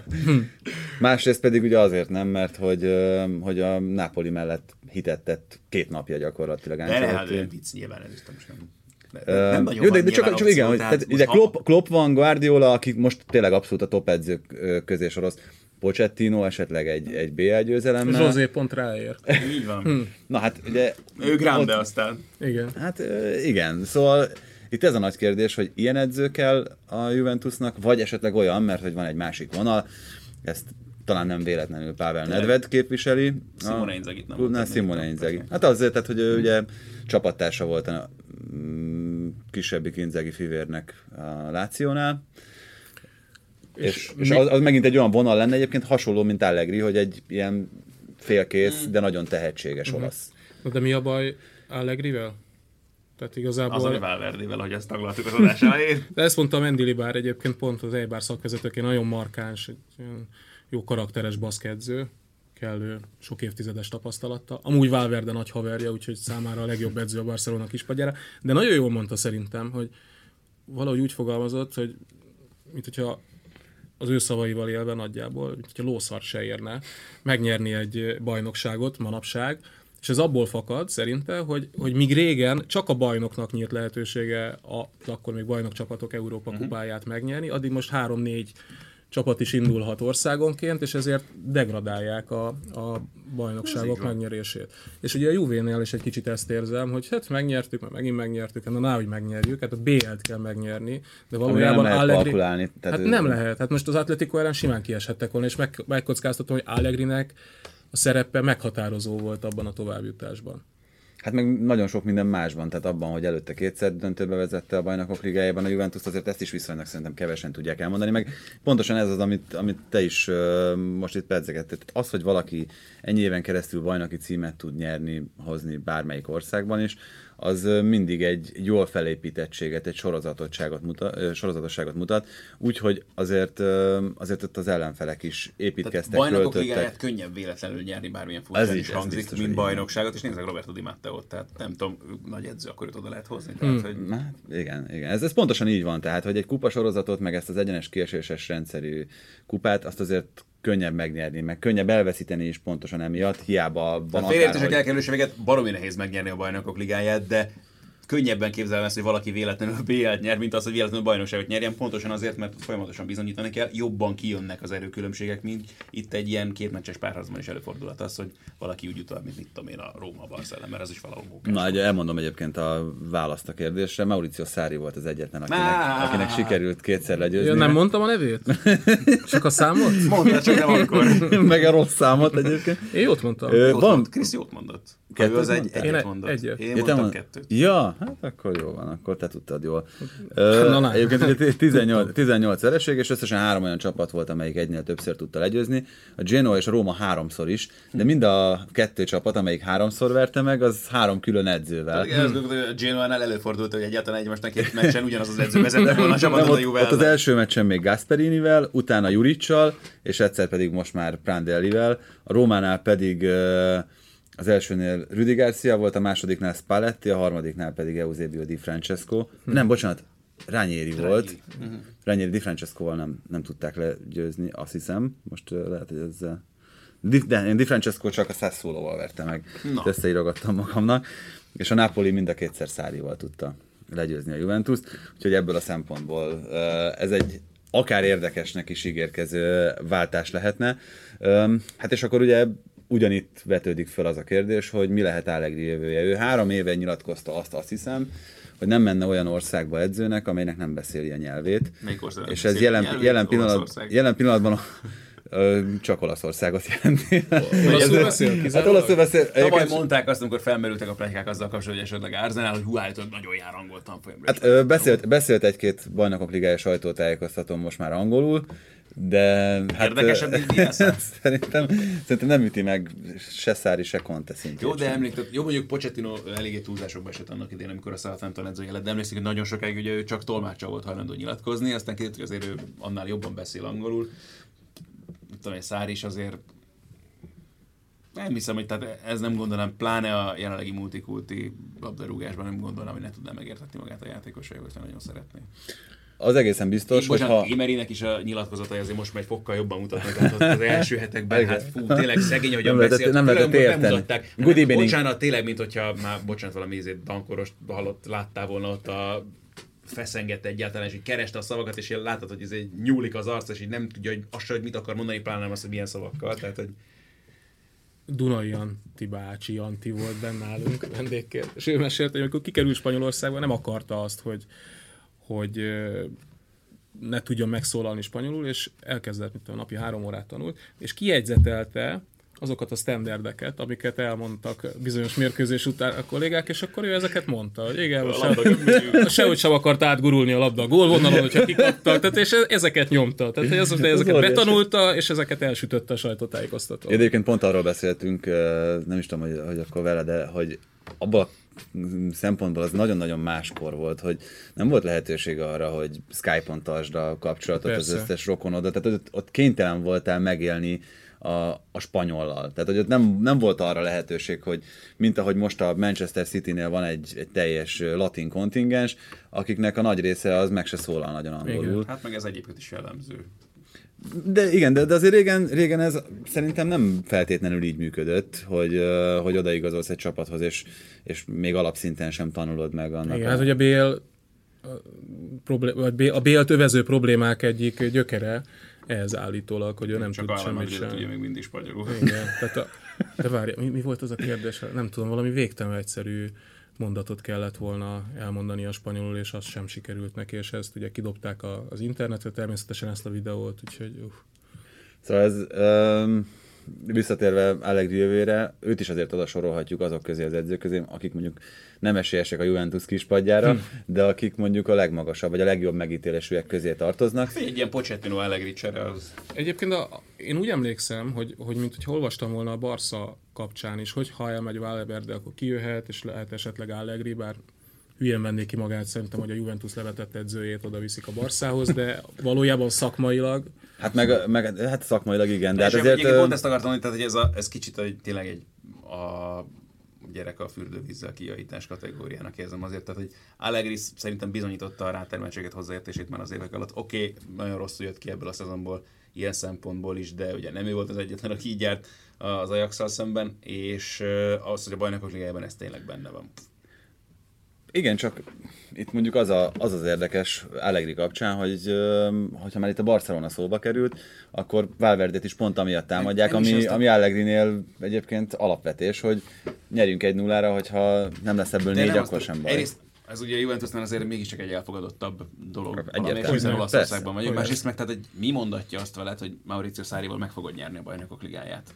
Másrészt pedig ugye azért nem, mert hogy, hogy a Napoli mellett hitet tett két napja gyakorlatilag. De hát nem vicc, nyilván ez is most nem. Nem nagyon Jó, de, van de csak, csak igen, hogy, tehát ide Klopp, Klopp van, Guardiola, akik most tényleg abszolút a top edzők közé soroz. Pochettino esetleg egy, egy BL győzelemmel. José pont ráér. Így van. Na hát ugye... Ő Grande ott- aztán. Igen. Hát igen, szóval itt ez a nagy kérdés, hogy ilyen edző kell a Juventusnak, vagy esetleg olyan, mert hogy van egy másik vonal, ezt talán nem véletlenül Pavel Nedved képviseli. Simone a Inzagit nem klubnál, Simone Inzaghi. Hát azért, tehát, hogy ő ugye csapattársa volt a mm, kisebbik Inzaghi fivérnek a Lációnál. És, és, és mi- az, az, megint egy olyan vonal lenne egyébként hasonló, mint Allegri, hogy egy ilyen félkész, de nagyon tehetséges olasz. Na De mi a baj Allegrivel? Tehát igazából... Az a Valverdével, hogy ezt taglaltuk az adás elején. De ezt mondta Mendy Bár egyébként pont az Eibar szakvezetőként, nagyon markáns, jó karakteres baszkedző, kellő sok évtizedes tapasztalattal. Amúgy Valverde nagy haverja, úgyhogy számára a legjobb edző a Barcelona kispadjára. De nagyon jól mondta szerintem, hogy valahogy úgy fogalmazott, hogy mint hogyha az ő szavaival élve nagyjából, mint hogyha lószart se érne megnyerni egy bajnokságot manapság, és ez abból fakad szerinte, hogy, hogy míg régen csak a bajnoknak nyílt lehetősége a akkor még bajnokcsapatok Európa Mhm. kupáját megnyerni, addig most három-négy csapat is indulhat országonként, és ezért degradálják a, a bajnokságok megnyerését. És ugye a Juvénél is egy kicsit ezt érzem, hogy hát megnyertük, mert megint megnyertük, hát na, na hogy megnyerjük, hát a BL-t kell megnyerni, de Ami valójában nem lehet Allegri... kalkulálni. Tehát Hát ő- nem lehet. Hát most az Atletico ellen simán kieshettek volna, és meg, megkockáztatom, hogy Allegrinek a szerepe meghatározó volt abban a továbbjutásban. Hát meg nagyon sok minden másban, tehát abban, hogy előtte kétszer döntőbe vezette a bajnokok ligájában a Juventus, azért ezt is viszonylag szerintem kevesen tudják elmondani, meg pontosan ez az, amit, amit te is uh, most itt pedzegettél. Az, hogy valaki ennyi éven keresztül bajnoki címet tud nyerni, hozni bármelyik országban is, az mindig egy jól felépítettséget, egy sorozatottságot mutat, sorozatosságot mutat, úgyhogy azért, azért ott az ellenfelek is Tehát építkeztek, bajnokok költöttek. ligáját könnyebb véletlenül nyerni bármilyen furcsán is, hangzik, biztos, mint hogy bajnokságot, és nézzek Roberto Di Matteo-t, tehát nem tudom, nagy edző, akkor őt oda lehet hozni. Tehát, hogy Na, hát igen, igen. Ez, ez pontosan így van, tehát, hogy egy kupasorozatot, meg ezt az egyenes kieséses rendszerű kupát, azt azért könnyebb megnyerni, meg könnyebb elveszíteni is pontosan emiatt, hiába van akár, félértések hogy- elkerülőséget baromi nehéz megnyerni a bajnokok ligáját, de könnyebben képzelem ezt, hogy valaki véletlenül BL-t nyer, mint az, hogy véletlenül bajnokságot nyerjen, pontosan azért, mert folyamatosan bizonyítani kell, jobban kijönnek az erőkülönbségek, mint itt egy ilyen kétmeccses párharcban is előfordulhat az, hogy valaki úgy jut, mint mit tudom én a Róma Barcelona, mert ez is valahol mókás. Na, egy- elmondom egyébként a választ a kérdésre. Mauricio Szári volt az egyetlen, akinek, akinek sikerült kétszer legyőzni. Ja, nem mondtam a nevét? Csak a számot? Mondta, csak nem akkor. meg a rossz számot egyébként. Én jót mondtam. Ö, Jót van, mond, Krisz jót mondott. Kettőt az egy, egyet Én e- mondott. egyet. Én te mondtam mond- kettőt. Ja, hát akkor jó van, akkor te tudtad jól. Na, na. egyébként ugye 18, 18 vereség, és összesen három olyan csapat volt, amelyik egynél többször tudta legyőzni. A Genoa és a Róma háromszor is, de mind a kettő csapat, amelyik háromszor verte meg, az három külön edzővel. Igen, azt gondolom, hogy a Genoa-nál előfordult, hogy egyáltalán egymásnak két meccsen ugyanaz az edző vezette volna a csapatot Nem, a ott, Juve ott az ellen. első meccsen még Gasperinivel, utána Juricsal, és egyszer pedig most már Prandellivel. A Rómánál pedig ö, az elsőnél Rüdi Garcia volt, a másodiknál Spalletti, a harmadiknál pedig Eusebio Di Francesco. Nem, bocsánat, Ranieri volt. Ranieri Di Francescoval nem, nem tudták legyőzni, azt hiszem. Most ö, lehet, hogy ezzel... Di, de én Di Francesco csak a Sassuolo-val verte meg. Ezt összeírogattam magamnak. És a Napoli mind a kétszer Szárival tudta legyőzni a Juventus, úgyhogy ebből a szempontból ö, ez egy akár érdekesnek is ígérkező váltás lehetne. Öm, Hát és akkor ugye ugyanitt vetődik fel az a kérdés, hogy mi lehet Allegri jövője. Ő három éve nyilatkozta azt, azt hiszem, hogy nem menne olyan országba edzőnek, amelynek nem beszéli a nyelvét. Melyik És ez jelen, jelen, pillanat, jelen pillanatban a, csak Olaszországot jelenti. Olaszul beszél Hát olaszul beszél. Tavaly mondták azt, amikor felmerültek a plegykák azzal kapcsolatban, hogy esetleg Arsenal, hogy hú, állítólag nagyon jár angol tanfolyamra. Hát beszélt, beszélt egy-két bajnokok ligája sajtótájékoztatón most már angolul, de hát, Érdekesebb, mint Bielsa? szerintem, szerintem nem üti meg se Szári, se Conte szintjét. Jó, de emlékszem, jó mondjuk Pochettino eléggé túlzásokba esett annak idején, amikor a Southampton edzője lett, de emlékszik, hogy nagyon sokáig ugye ő csak tolmácsa volt hajlandó nyilatkozni, aztán kiderült, hogy azért ő annál jobban beszél angolul. Mit tudom, egy Szár is azért Nem hiszem, hogy tehát ez nem gondolom, pláne a jelenlegi multikulti labdarúgásban nem gondolom, hogy ne tudná megértetni magát a játékos, hogy nagyon szeretné. Az egészen biztos, hogy ha... Émerinek is a nyilatkozatai azért most már egy fokkal jobban mutatnak, tehát az, az első hetekben, hát fú, tényleg szegény, hogy nem beszélt. Nem lehetett érteni. Nem mutatták. Good evening. Bocsánat, tényleg, mint hogyha már, bocsánat, valami ízét dankorost halott, láttál volna ott a feszengett egyáltalán, és hogy kereste a szavakat, és látod, hogy ez egy nyúlik az arc, és így nem tudja, hogy azt hogy mit akar mondani, pláne nem azt, hogy milyen szavakkal. Tehát, hogy Dunai Anti bácsi Anti volt benne nálunk vendégként, és ő mesélte, hogy amikor kikerült Spanyolországba, nem akarta azt, hogy, hogy ne tudjon megszólalni spanyolul, és elkezdett, mint a napi három órát tanult, és kiegyzetelte azokat a standardeket, amiket elmondtak bizonyos mérkőzés után a kollégák, és akkor ő ezeket mondta, hogy igen, se, sehogy sem akart átgurulni a labda a gólvonalon, hogyha kikaptak, tehát és ezeket nyomta, tehát ez, ezeket betanulta, és ezeket elsütötte a sajtótájékoztató. Egyébként pont arról beszéltünk, nem is tudom, hogy, hogy akkor vele, de hogy abban a szempontból az nagyon-nagyon máskor volt, hogy nem volt lehetőség arra, hogy Skype-on tartsd a kapcsolatot Persze. az összes rokonodat, tehát ott, ott kénytelen voltál megélni a, a spanyollal. Tehát, hogy ott nem, nem volt arra lehetőség, hogy mint ahogy most a Manchester City-nél van egy, egy teljes latin kontingens, akiknek a nagy része az meg se szólal nagyon angolul. Igen. Hát meg ez egyébként is jellemző. De igen, de, de azért régen, régen ez szerintem nem feltétlenül így működött, hogy, hogy odaigazolsz egy csapathoz, és, és még alapszinten sem tanulod meg annak. Igen, a... hát ugye Bél, a Bélt övező problémák egyik gyökere, ez állítólag, hogy ő nem Csak tud semmit sem. Csak még mindig spanyolul. Igen, tehát a, de várj, mi, mi, volt az a kérdés? Nem tudom, valami végtelen egyszerű mondatot kellett volna elmondani a spanyolul, és az sem sikerült neki, és ezt ugye kidobták a, az internetre, természetesen ezt a videót, úgyhogy uff. Szóval ez, um, visszatérve Allegri jövőre, őt is azért oda sorolhatjuk azok közé az edzők közé, akik mondjuk nem esélyesek a Juventus kispadjára, hm. de akik mondjuk a legmagasabb, vagy a legjobb megítélésűek közé tartoznak. Egy ilyen Pochettino Allegri csere az. Egyébként a, én úgy emlékszem, hogy, hogy mint hogy olvastam volna a Barca kapcsán is, hogy ha elmegy Valverde, akkor kijöhet, és lehet esetleg Allegri, bár hülyén venné ki magát szerintem, hogy a Juventus levetett edzőjét oda viszik a Barszához, de valójában szakmailag Hát meg, meg hát szakmailag igen, de hát azért... Ö... pont ezt akartam mondani, tehát hogy ez, a, ez kicsit hogy tényleg egy a gyerek a fürdővízzel kijavítás kategóriának érzem azért, tehát hogy Allegri szerintem bizonyította a rátermeltséget hozzáértését már az évek alatt. Oké, okay, nagyon rosszul jött ki ebből a szezonból, ilyen szempontból is, de ugye nem ő volt az egyetlen, aki így járt az ajax szemben, és az, hogy a bajnokok ligájában ez tényleg benne van. Igen, csak itt mondjuk az, a, az az érdekes Allegri kapcsán, hogy hogyha már itt a Barcelona szóba került, akkor Valverdet is pont amiatt támadják, ami, ami Allegrinél egyébként alapvetés, hogy nyerjünk egy nullára, hogyha nem lesz ebből De négy, akkor azt, sem baj. Egyrészt ez ugye a Juventusnál azért mégiscsak egy elfogadottabb dolog. Egyértelmű. Hiszen Olaszországban vagyunk. Másrészt meg tehát, hogy mi mondatja azt veled, hogy Mauricio Szárival meg fogod nyerni a bajnokok ligáját?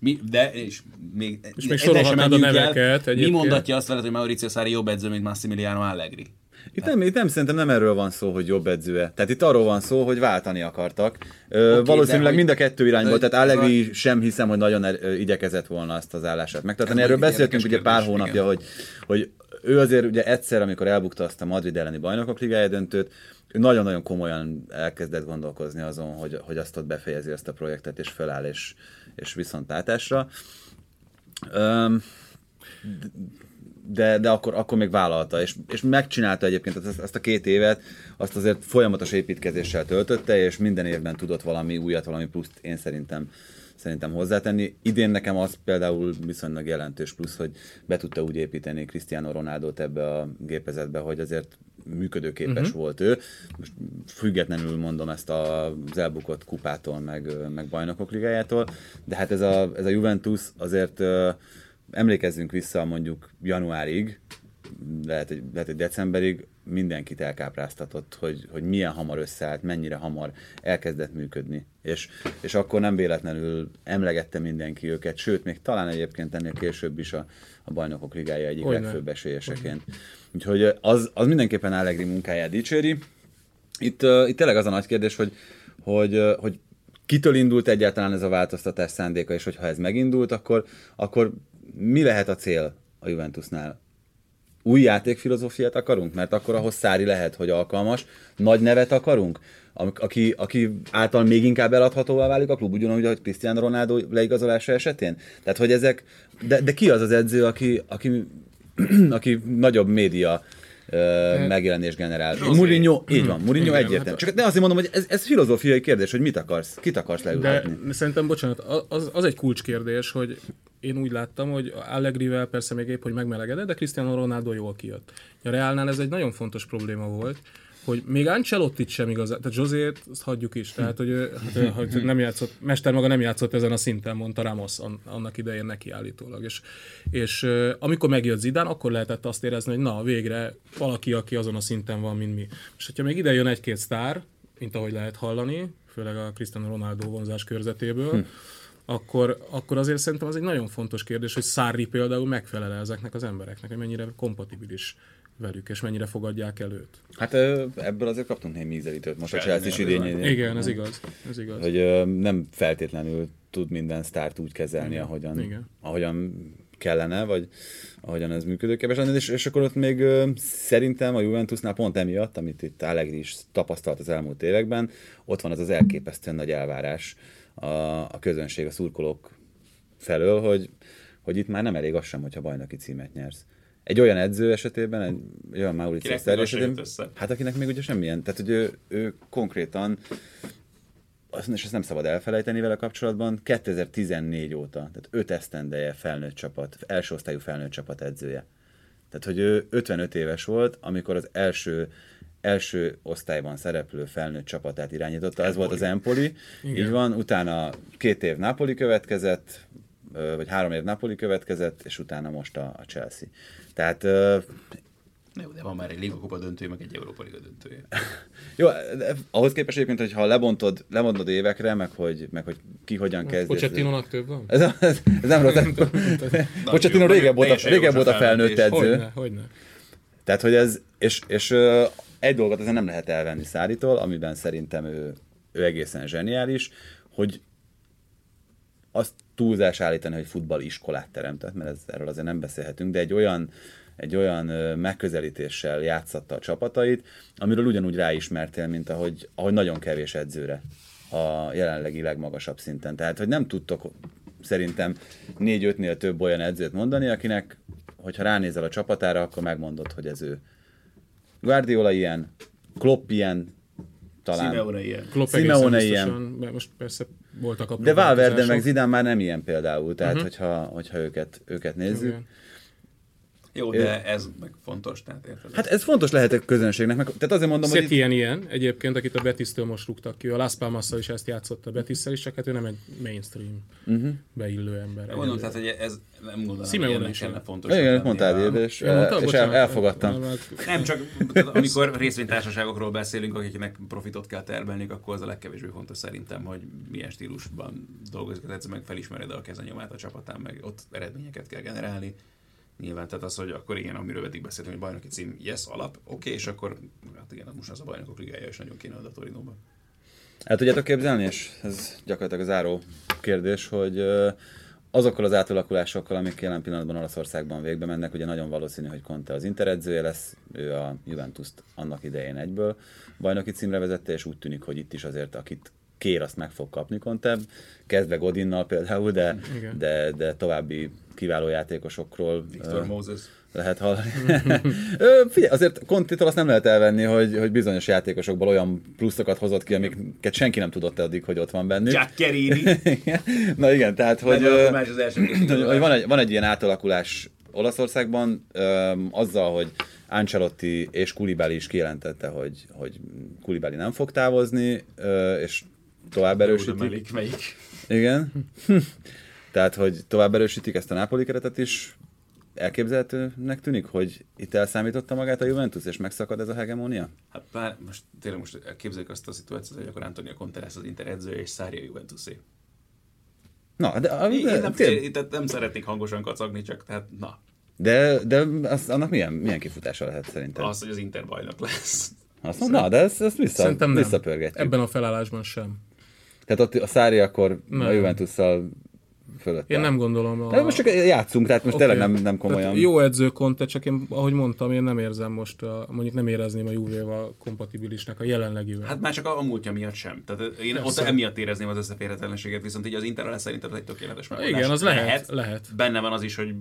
Mi, de, és még, és még sorolhatnád a neveket. El, mi mondatja azt veled, hogy Mauricio Sarri jobb edző, mint Massimiliano Allegri? Itt nem, itt nem, szerintem nem erről van szó, hogy jobb edzője. Tehát itt arról van szó, hogy váltani akartak. Ö, okay, valószínűleg mind a kettő irányból, tehát Allegri a... sem hiszem, hogy nagyon er, igyekezett volna azt az állását megtartani. Erről beszéltünk ugye pár hónapja, hogy, hogy ő azért ugye egyszer, amikor elbukta azt a Madrid elleni bajnokok ligája döntőt, ő nagyon-nagyon komolyan elkezdett gondolkozni azon, hogy, hogy azt ott befejezi ezt a projektet, és feláll, és, és viszontlátásra. Um, de, de akkor, akkor még vállalta, és, és megcsinálta egyébként ezt, ezt a két évet, azt azért folyamatos építkezéssel töltötte, és minden évben tudott valami újat, valami pluszt én szerintem szerintem hozzátenni. Idén nekem az például viszonylag jelentős plusz, hogy be tudta úgy építeni Cristiano ronaldo ebbe a gépezetbe, hogy azért működőképes uh-huh. volt ő. Most függetlenül mondom ezt az elbukott kupától, meg, meg bajnokok ligájától, de hát ez a, ez a Juventus azért emlékezzünk vissza mondjuk januárig, lehet, hogy, lehet, hogy decemberig, mindenkit elkápráztatott, hogy, hogy milyen hamar összeállt, mennyire hamar elkezdett működni. És, és akkor nem véletlenül emlegette mindenki őket, sőt, még talán egyébként ennél később is a, a bajnokok ligája egyik Olyan. legfőbb esélyeseként. Úgyhogy az, az mindenképpen Allegri munkáját dicséri. Itt, uh, itt tényleg az a nagy kérdés, hogy, hogy, uh, hogy kitől indult egyáltalán ez a változtatás szándéka, és hogyha ez megindult, akkor, akkor mi lehet a cél a Juventusnál? Új játékfilozófiát akarunk? Mert akkor ahhoz Szári lehet, hogy alkalmas. Nagy nevet akarunk? Aki, aki által még inkább eladhatóvá válik a klub, ugyanúgy, hogy Cristiano Ronaldo leigazolása esetén? Tehát, hogy ezek... De, de ki az az edző, aki, aki, aki nagyobb média megjelenés generál. Rosé. Mourinho, így van, Mourinho egyértelmű. Csak ne azért mondom, hogy ez, ez filozófiai kérdés, hogy mit akarsz, kit akarsz leültetni. De szerintem, bocsánat, az, az egy kulcskérdés, hogy én úgy láttam, hogy Allegrivel persze még épp, hogy megmelegedett, de Cristiano Ronaldo jól kijött. A Realnál ez egy nagyon fontos probléma volt, hogy még Ancelotti sem igazán, tehát José-t azt hagyjuk is, tehát hogy, hát, hogy nem játszott, Mester maga nem játszott ezen a szinten, mondta Ramos annak idején neki állítólag. És, és amikor megjött Zidán, akkor lehetett azt érezni, hogy na, végre valaki, aki azon a szinten van, mint mi. És hogyha még ide jön egy-két sztár, mint ahogy lehet hallani, főleg a Cristiano Ronaldo vonzás körzetéből, hm akkor, akkor azért szerintem az egy nagyon fontos kérdés, hogy Szári például megfelel ezeknek az embereknek, hogy mennyire kompatibilis velük, és mennyire fogadják el őt. Hát ebből azért kaptunk némi ízelítőt most a Chelsea is idényén. Igen, ez igaz. Ez igaz. Hogy nem feltétlenül tud minden sztárt úgy kezelni, Igen. ahogyan, Igen. ahogyan kellene, vagy ahogyan ez működőképes lenne, és, és akkor ott még szerintem a Juventusnál pont emiatt, amit itt Allegri is tapasztalt az elmúlt években, ott van az az elképesztően nagy elvárás a, a közönség, a szurkolók felől, hogy, hogy itt már nem elég az sem, hogyha bajnoki címet nyersz egy olyan edző esetében, egy, egy olyan Mauricio Sarri esetében, hát akinek még ugye semmilyen, tehát hogy ő, ő konkrétan és ezt nem szabad elfelejteni vele kapcsolatban, 2014 óta, tehát 5 esztendeje felnőtt csapat, első osztályú felnőtt csapat edzője. Tehát, hogy ő 55 éves volt, amikor az első első osztályban szereplő felnőtt csapatát irányította, ez volt az Empoli, Igen. így van, utána két év Napoli következett, vagy három év Napoli következett, és utána most a, a Chelsea. Tehát jó, de van már egy Liga Kupa döntője, meg egy Európa Liga döntője. Jó, de ahhoz képest egyébként, hogy ha lebontod, lebontod évekre, meg hogy, meg hogy ki hogyan kezd. Pocsettinónak több van? Ez, ez, ez nem rossz. Pocsettino régebb volt, a, régebb volt a felnőtt edző. Hogyne, hogyne. Tehát, hogy ez, és, és egy dolgot ezen nem lehet elvenni Szárítól, amiben szerintem ő, ő egészen zseniális, hogy azt túlzás állítani, hogy futballiskolát teremtett, mert ez, erről azért nem beszélhetünk, de egy olyan, egy olyan megközelítéssel játszatta a csapatait, amiről ugyanúgy ráismertél, mint ahogy, ahogy nagyon kevés edzőre a jelenlegi legmagasabb szinten. Tehát, hogy nem tudtok szerintem négy-ötnél több olyan edzőt mondani, akinek, hogyha ránézel a csapatára, akkor megmondod, hogy ez ő. Guardiola ilyen, Klopp ilyen, talán. Simeone ilyen. Klopp Simeone ilyen. Most persze voltak a De Valverde meg Zidane már nem ilyen például, tehát uh-huh. hogyha, hogyha őket, őket nézzük. Igen. Jó, de ez meg fontos, tehát érted? Hát ez fontos lehet a közönségnek, meg, tehát azért mondom, Szek hogy... ilyen ilyen, egyébként, akit a Betis-től most rúgtak ki. A Las palmas is ezt játszott a betis is, csak hát ő nem egy mainstream uh-huh. beillő ember. Mondom, tehát, hogy ez nem gondolom, Simeone is lenne fontos. Igen, mondtál, és, ja, és el, elfogadtam. Nem, csak amikor részvénytársaságokról beszélünk, akiknek profitot kell termelni, akkor az a legkevésbé fontos szerintem, hogy milyen stílusban dolgozik az edző, meg felismered a kezenyomát a csapatán, meg ott eredményeket kell generálni Nyilván, tehát az, hogy akkor igen, amiről eddig beszéltünk, hogy bajnoki cím, yes, alap, oké, okay, és akkor hát igen, most az a bajnokok ligája is nagyon kéne a Torinóban. El tudjátok képzelni, és ez gyakorlatilag az záró kérdés, hogy azokkal az átalakulásokkal, amik jelen pillanatban Olaszországban végbe mennek, ugye nagyon valószínű, hogy Conte az Inter edzője lesz, ő a Juventus-t annak idején egyből bajnoki címre vezette, és úgy tűnik, hogy itt is azért, akit kér, azt meg fog kapni Conte, kezdve Godinnal például, de, de, de további kiváló játékosokról Victor uh, Moses. lehet hallani. Figyelj, azért Kontitól azt nem lehet elvenni, hogy, hogy bizonyos játékosokból olyan pluszokat hozott ki, amiket senki nem tudott eddig, hogy ott van bennük. Jack Kerini. Na igen, tehát, hogy, az hogy van, egy, van egy ilyen átalakulás Olaszországban, um, azzal, hogy Ancelotti és Kulibali is kijelentette, hogy, hogy Kulibali nem fog távozni, uh, és tovább erősítik. Melyik, melyik? Igen. Tehát, hogy tovább erősítik ezt a Napoli keretet is, elképzelhetőnek tűnik, hogy itt elszámította magát a Juventus, és megszakad ez a hegemónia? Hát bár most tényleg most képzeljük azt a szituációt, hogy akkor Antonio Conte lesz az Inter edzője, és Szári a Juventusé. Na, de, de, én nem, tél... tehát nem szeretnék hangosan kacagni, csak tehát na. De, de az, annak milyen, milyen kifutása lehet szerintem? Az, hogy az Inter bajnok lesz. Azt mondom, na, de ezt, ezt vissza, visszapörgetjük. Ebben a felállásban sem. Tehát ott a Szári akkor nem. a Juventusszal fölötte. Én nem gondolom. A... De most csak játszunk, tehát most okay. tényleg nem, nem komolyan. Tehát jó edző Conte, csak én, ahogy mondtam, én nem érzem most, a, mondjuk nem érezném a Juve-val kompatibilisnek a jelenlegivel. Hát már csak a, a múltja miatt sem. Tehát én Persze. ott emiatt érezném az összeférhetetlenséget, viszont így az Interrel szerintem egy tökéletes megoldás. Igen, az lehet, lehet, lehet. Benne van az is, hogy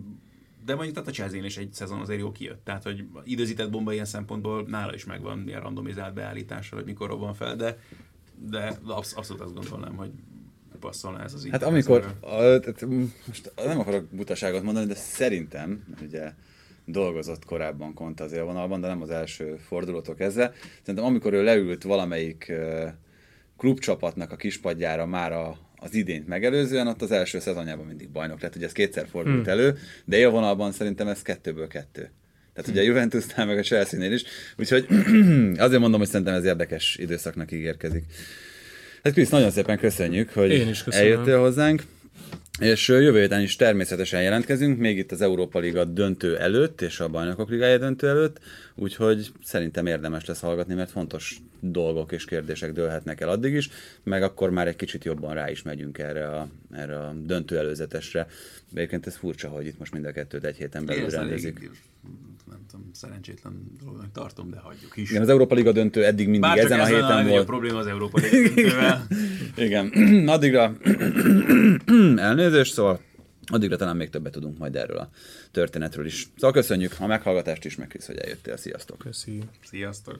de mondjuk tehát a chelsea is egy szezon azért jó kijött. Tehát, hogy időzített bomba ilyen szempontból nála is megvan milyen randomizált beállítása, hogy mikor robban fel, de, de absz- abszolút azt gondolnám, hogy passzolna ez az Hát amikor, a, tehát most nem akarok butaságot mondani, de szerintem, ugye dolgozott korábban Kont az élvonalban, de nem az első fordulótól kezdve. Szerintem amikor ő leült valamelyik klubcsapatnak a kispadjára már a, az idént megelőzően, ott az első szezonjában mindig bajnok lett, ugye ez kétszer fordult hmm. elő, de élvonalban szerintem ez kettőből kettő. Tehát ugye a Juventusnál, meg a Chelsea-nél is. Úgyhogy azért mondom, hogy szerintem ez érdekes időszaknak ígérkezik. Hát Krisz, nagyon szépen köszönjük, hogy Én is eljöttél hozzánk. És jövő héten is természetesen jelentkezünk, még itt az Európa Liga döntő előtt, és a Bajnokok Ligája döntő előtt, úgyhogy szerintem érdemes lesz hallgatni, mert fontos dolgok és kérdések dőlhetnek el addig is, meg akkor már egy kicsit jobban rá is megyünk erre a, erre a döntő előzetesre. Egyébként ez furcsa, hogy itt most mind a kettőt egy héten belül rendezik nem tudom, szerencsétlen dolognak tartom, de hagyjuk is. Igen, az Európa Liga döntő eddig mindig Bár ezen a héten a volt. a probléma az Európa Liga döntővel. Igen, addigra elnézést, szóval addigra talán még többet tudunk majd erről a történetről is. Szóval köszönjük a meghallgatást is, meg Krisz, hogy eljöttél. Sziasztok! Köszi. Sziasztok!